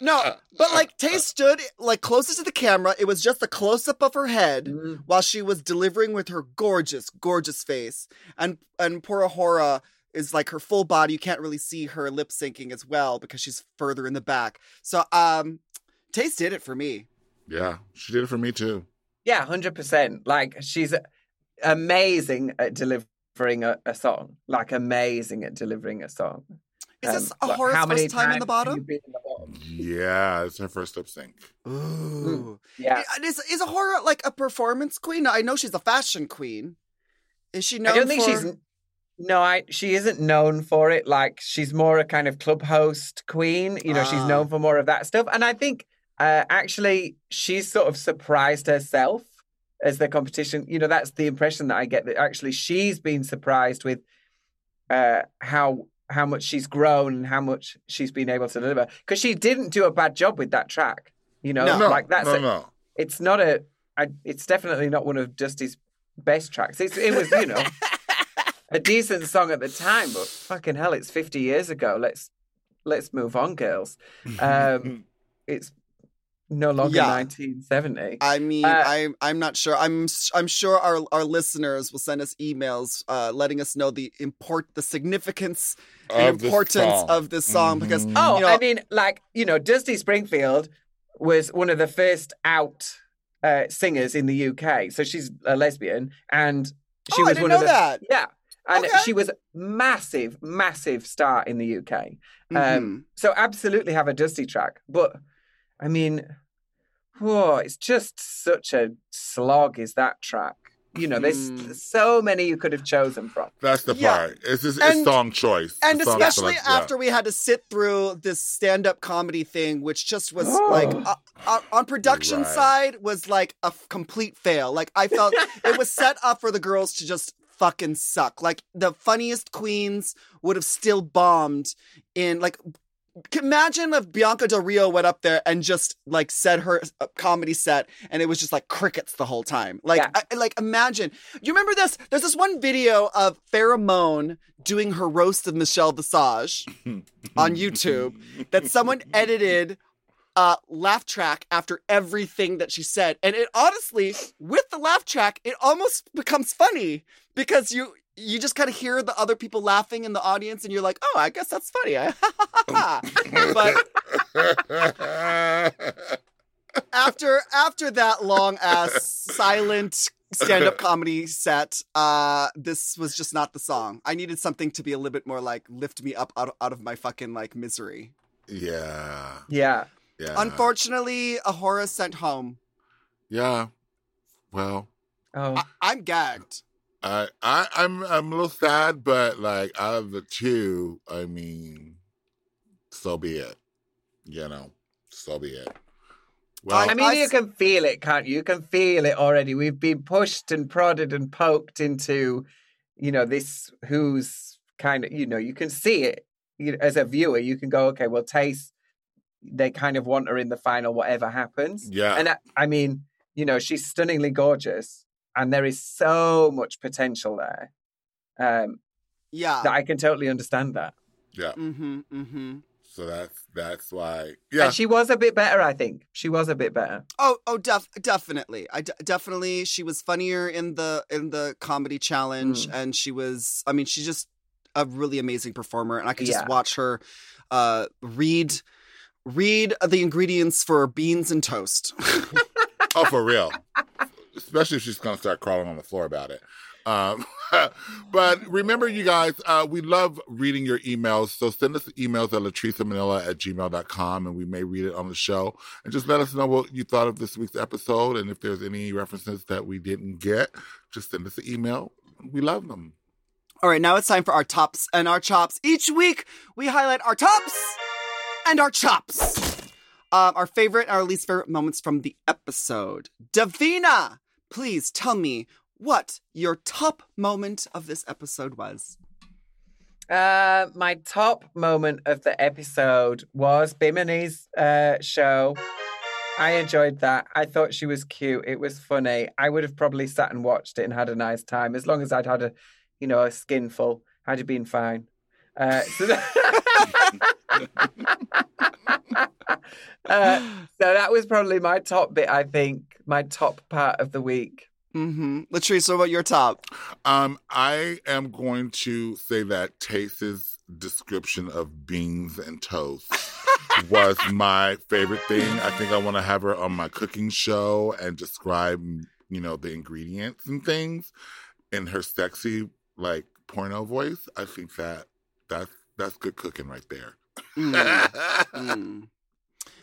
Speaker 1: No, but like Tay stood like closest to the camera. It was just a close up of her head
Speaker 5: Mm.
Speaker 1: while she was delivering with her gorgeous, gorgeous face. And and poor A'Whora is like her full body. You can't really see her lip syncing as well because she's further in the back. So um Tayce did it for me.
Speaker 2: yeah, she did it for me too.
Speaker 5: Yeah, hundred percent. Like she's amazing at delivering a, a song. Like amazing at delivering a song.
Speaker 1: Is this
Speaker 5: Um, like,
Speaker 1: A'Whora's
Speaker 5: how many
Speaker 1: first time in the
Speaker 5: times have
Speaker 1: bottom?
Speaker 5: you been in the bottom?
Speaker 2: Yeah, it's her first lip sync.
Speaker 1: Ooh.
Speaker 5: Yeah.
Speaker 1: Is is A'Whora like a performance queen? I know she's a fashion queen. Is she known
Speaker 5: I don't think
Speaker 1: for...
Speaker 5: she's No, I she isn't known for it. Like she's more a kind of club host queen. You know, she's
Speaker 1: Ah.
Speaker 5: known for more of that stuff. And I think uh, actually she's sort of surprised herself as the competition. You know, that's the impression that I get that actually she's been surprised with uh, how how much she's grown and how much she's been able to deliver. Because she didn't do a bad job with that track. You know,
Speaker 1: No.
Speaker 2: no,
Speaker 5: like that's
Speaker 2: no,
Speaker 5: a-
Speaker 2: no.
Speaker 5: it's not a I, it's definitely not one of Dusty's best tracks. It's, it was, you know, a decent song at the time, but fucking hell, it's 50 years ago. Let's let's move on, girls. Um, it's no longer
Speaker 1: Yeah.
Speaker 5: 1970.
Speaker 1: I mean,
Speaker 5: Uh,
Speaker 1: I'm I'm not sure. I'm I'm sure our our listeners will send us emails uh, letting us know the import the significance and
Speaker 2: Of this
Speaker 1: importance
Speaker 2: song.
Speaker 1: of this song because
Speaker 2: Mhm.
Speaker 5: Oh,
Speaker 1: you know,
Speaker 5: I mean, like you know, Dusty Springfield was one of the first out uh, singers in the UK. So she's a lesbian, and she
Speaker 1: oh, I
Speaker 5: was
Speaker 1: didn't
Speaker 5: one
Speaker 1: know
Speaker 5: of the
Speaker 1: that.
Speaker 5: yeah, and
Speaker 1: Okay.
Speaker 5: she was massive, massive star in the UK.
Speaker 1: Mhm.
Speaker 5: Um, so absolutely have a Dusty track, but I mean, whoa, it's just such a slog. Is that track? You know, there's
Speaker 1: Mm.
Speaker 5: so many you could have chosen from.
Speaker 2: That's the
Speaker 1: Yeah.
Speaker 2: part. It's just
Speaker 1: And-
Speaker 2: it's song choice.
Speaker 1: and
Speaker 2: song
Speaker 1: especially
Speaker 2: selection, yeah.
Speaker 1: after we had to sit through this stand-up comedy thing which just was
Speaker 5: Oh.
Speaker 1: like uh, uh, on production
Speaker 2: Right.
Speaker 1: side was like a f- complete fail like i felt it was set up for the girls to just fucking suck. Like the funniest queens would have still bombed in like imagine if bianca del rio went up there and just like said her uh, comedy set and it was just like crickets the whole time. Like
Speaker 5: Yeah.
Speaker 1: I, like imagine. You remember this? There's this one video of Farrah Moan doing her roast of michelle visage on YouTube that someone edited uh laugh track after everything that she said. And it honestly with the laugh track it almost becomes funny because you you just kind of hear the other people laughing in the audience and you're like oh i guess that's funny. But after after that long ass silent stand-up comedy set uh this was just not the song. I needed something to be a little bit more like lift me up out, out of my fucking like misery.
Speaker 2: Yeah,
Speaker 5: Yeah.
Speaker 2: yeah.
Speaker 1: unfortunately A'Whora sent home.
Speaker 2: Yeah. Well,
Speaker 5: Oh,
Speaker 1: I, i'm gagged
Speaker 2: I, I, I'm, I'm a little sad, but like out of the two, I mean, so be it. You know, so be it. Well,
Speaker 5: I mean,
Speaker 1: I
Speaker 5: you can feel it, can't you? You can feel it already. We've been pushed and prodded and poked into, you know, this who's kind of, you know, you can see it you know, as a viewer. You can go, okay, well, Tayce, they kind of want her in the final, whatever happens.
Speaker 2: yeah,
Speaker 5: And I, I mean, you know, she's stunningly gorgeous, and there is so much potential there um,
Speaker 1: yeah
Speaker 5: that I can totally understand that.
Speaker 2: yeah.
Speaker 1: mm-hmm mm-hmm
Speaker 2: So that's that's why. Yeah,
Speaker 5: And she was a bit better, I think. She was a bit better.
Speaker 1: Oh, oh, def- definitely. I d- definitely. She was funnier in the in the comedy challenge,
Speaker 5: Mm.
Speaker 1: and she was. I mean, she's just a really amazing performer, and I could just
Speaker 5: Yeah.
Speaker 1: watch her uh, read read the ingredients for beans and toast.
Speaker 2: oh for real. Especially if she's gonna start crawling on the floor about it. Um, but remember, you guys, uh, we love reading your emails. So send us emails at latricemanila at gmail.com and we may read it on the show. And just let us know what you thought of this week's episode. And if there's any references that we didn't get, just send us an email. We love them.
Speaker 1: All right, now it's time for our tops and our chops. Each week, we highlight our tops and our chops. Um, our favorite and our least favorite moments from the episode. Divina, please tell me what your top moment of this episode was.
Speaker 5: Uh, my top moment of the episode was Bimini's uh, show. I enjoyed that. I thought she was cute. It was funny. I would have probably sat and watched it and had a nice time as long as I'd had a, you know, a skinful. I'd have been fine. Uh, so, that- uh, so that was probably my top bit. I think my top part of the week.
Speaker 1: Mm-hmm. Latrice, what about your top?
Speaker 2: Um, I am going to say that Tayce's description of beans and toast was my favorite thing. I think I want to have her on my cooking show and describe, you know, the ingredients and things in her sexy, like porno voice. I think that that's that's good cooking right there.
Speaker 1: Mm, mm.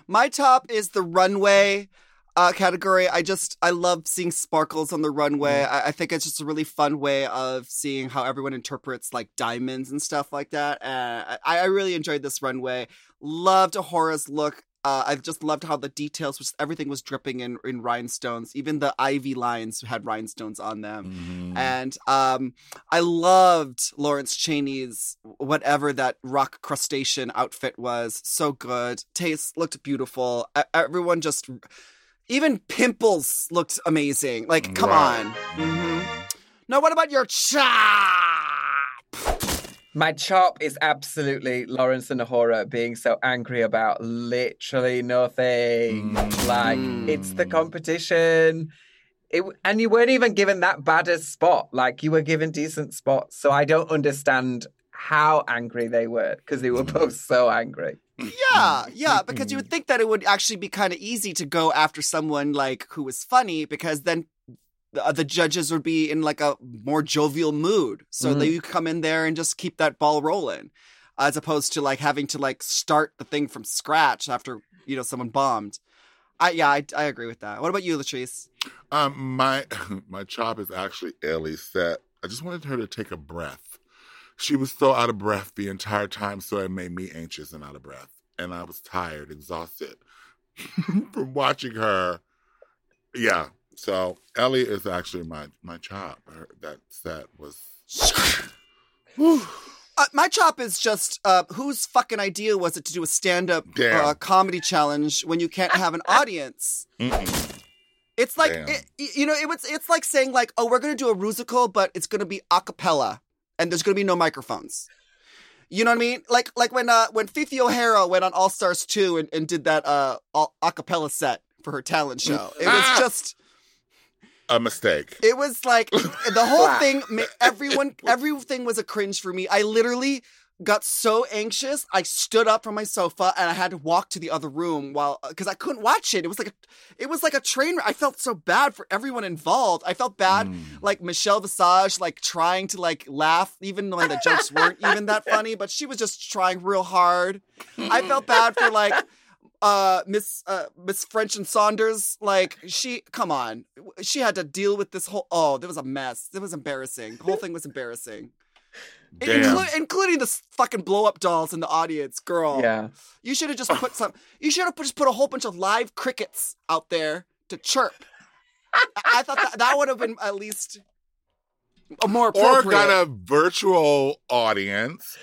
Speaker 1: My top is the runway. Uh, category. I just I love seeing sparkles on the runway.
Speaker 2: Mm.
Speaker 1: I, I think it's just a really fun way of seeing how everyone interprets like diamonds and stuff like that. Uh, I, I really enjoyed this runway. Loved A'Whora's look. Uh, I just loved how the details, was everything was dripping in in rhinestones. Even the IV lines had rhinestones on them.
Speaker 2: Mhm.
Speaker 1: And um, I loved Lawrence Chaney's whatever that rock crustacean outfit was. So good. Tayce looked beautiful. Everyone just, even Pimples looked amazing. Like, come
Speaker 2: Right.
Speaker 1: on. hmm Now, what about your chop?
Speaker 5: My chop is absolutely Lawrence and A'Whora being so angry about literally nothing. Like it's the competition. It, and you weren't even given that bad a spot. Like you were given decent spots. So I don't understand how angry they were because they were both so angry.
Speaker 1: Yeah, yeah, because you would think that it would actually be kind of easy to go after someone like who was funny because then the, the judges would be in like a more jovial mood. So that you come in there and just keep that ball rolling as opposed to like having to like start the thing from scratch after, you know, someone bombed. I yeah, I, I agree with that. What about you, Latrice?
Speaker 2: Um, my my chop is actually Ellie set. I just wanted her to take a breath. She was so out of breath the entire time, so it made me anxious and out of breath. And I was tired, exhausted from watching her. Yeah. So Ellie is actually my my chop. Her, that set was
Speaker 1: Uh, my chop is just uh, whose fucking idea was it to do a stand-up uh, comedy challenge when you can't have an audience?
Speaker 2: Mm-mm.
Speaker 1: It's like it, you know, it was. It's like saying like, oh, we're gonna do a musical, but it's gonna be a cappella, and there's gonna be no microphones. You know what I mean? Like like when uh when Phi Phi O'Hara went on All Stars two and, and did that uh a cappella set for her talent show. It was
Speaker 2: Ah!
Speaker 1: just.
Speaker 2: a mistake.
Speaker 1: It was like the whole thing. Everyone, everything was a cringe for me. I literally got so anxious. I stood up from my sofa and I had to walk to the other room while because I couldn't watch it. It was like a, it was like a train. I felt so bad for everyone involved. I felt bad,
Speaker 2: Mm.
Speaker 1: like Michelle Visage, like trying to like laugh even when the jokes weren't even that funny, but she was just trying real hard. I felt bad for like uh miss uh miss french and saunders like she come on she had to deal with this whole oh there was a mess it was embarrassing the whole thing was embarrassing. Inclu- including the fucking blow up dolls in the audience girl
Speaker 5: Yeah.
Speaker 1: you should have just put some you should have just put a whole bunch of live crickets out there to chirp i, I thought that, that would have been at least a more appropriate.
Speaker 2: or got a virtual audience.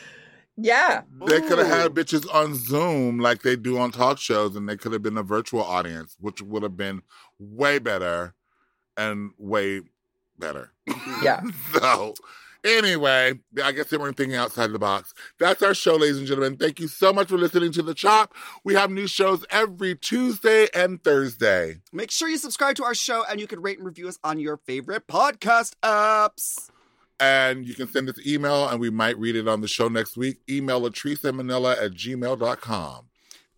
Speaker 5: Yeah.
Speaker 2: They could have had bitches on Zoom like they do on talk shows, and they could have been a virtual audience, which would have been way better and way better.
Speaker 5: Yeah.
Speaker 2: so, anyway, I guess they weren't thinking outside the box. That's our show, ladies and gentlemen. Thank you so much for listening to The Chop. We have new shows every Tuesday and Thursday.
Speaker 1: Make sure you subscribe to our show and you can rate and review us on your favorite podcast apps.
Speaker 2: And you can send us email, and we might read it on the show next week. Email Latrice and Manila at gmail.com.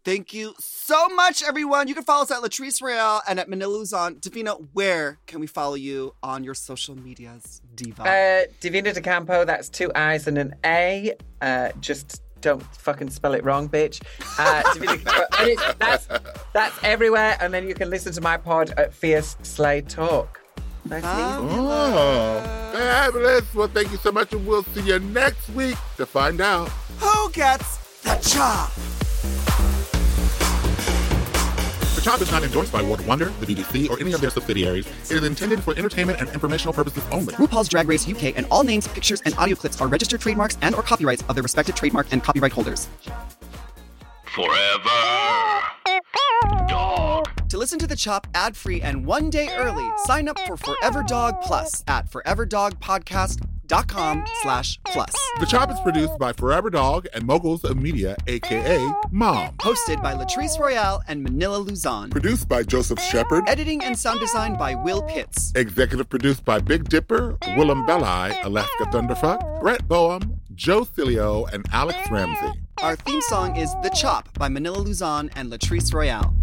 Speaker 1: Thank you so much, everyone. You can follow us at Latrice Royale and at Manila Luzon. Divina, where can we follow you on your social medias, Diva?
Speaker 5: Uh, Divina De Campo, that's two I's and an A. Uh, just don't fucking spell it wrong, bitch. Uh, Divina De Campo. And it's, that's, that's everywhere. And then you can listen to my pod at Fierce Slay Talk. Nice to you.
Speaker 2: Oh, fabulous. Well, thank you so much, and we'll see you next week to find out.
Speaker 1: Who gets the chop?
Speaker 2: The Chop is not endorsed by World Wonder, the BBC, or any of their subsidiaries. It is intended for entertainment and informational purposes only.
Speaker 1: RuPaul's Drag Race UK and all names, pictures, and audio clips are registered trademarks and or copyrights of their respective trademark and copyright holders.
Speaker 3: Forever. Dog.
Speaker 1: To listen to the Chop ad-free and one day early, sign up for Forever Dog Plus at foreverdogpodcast.com slash plus.
Speaker 2: The Chop is produced by Forever Dog and Moguls of Media, aka Mom.
Speaker 1: Hosted by Latrice Royale and Manila Luzon.
Speaker 2: Produced by Joseph Shepard.
Speaker 1: Editing and sound design by Will Pitts.
Speaker 2: Executive produced by Big Dipper, Willam Belli, Alaska Thunderfuck, Brett Boehm, Joe Cilio, and Alex Ramsey.
Speaker 1: Our theme song is The Chop by Manila Luzon and Latrice Royale.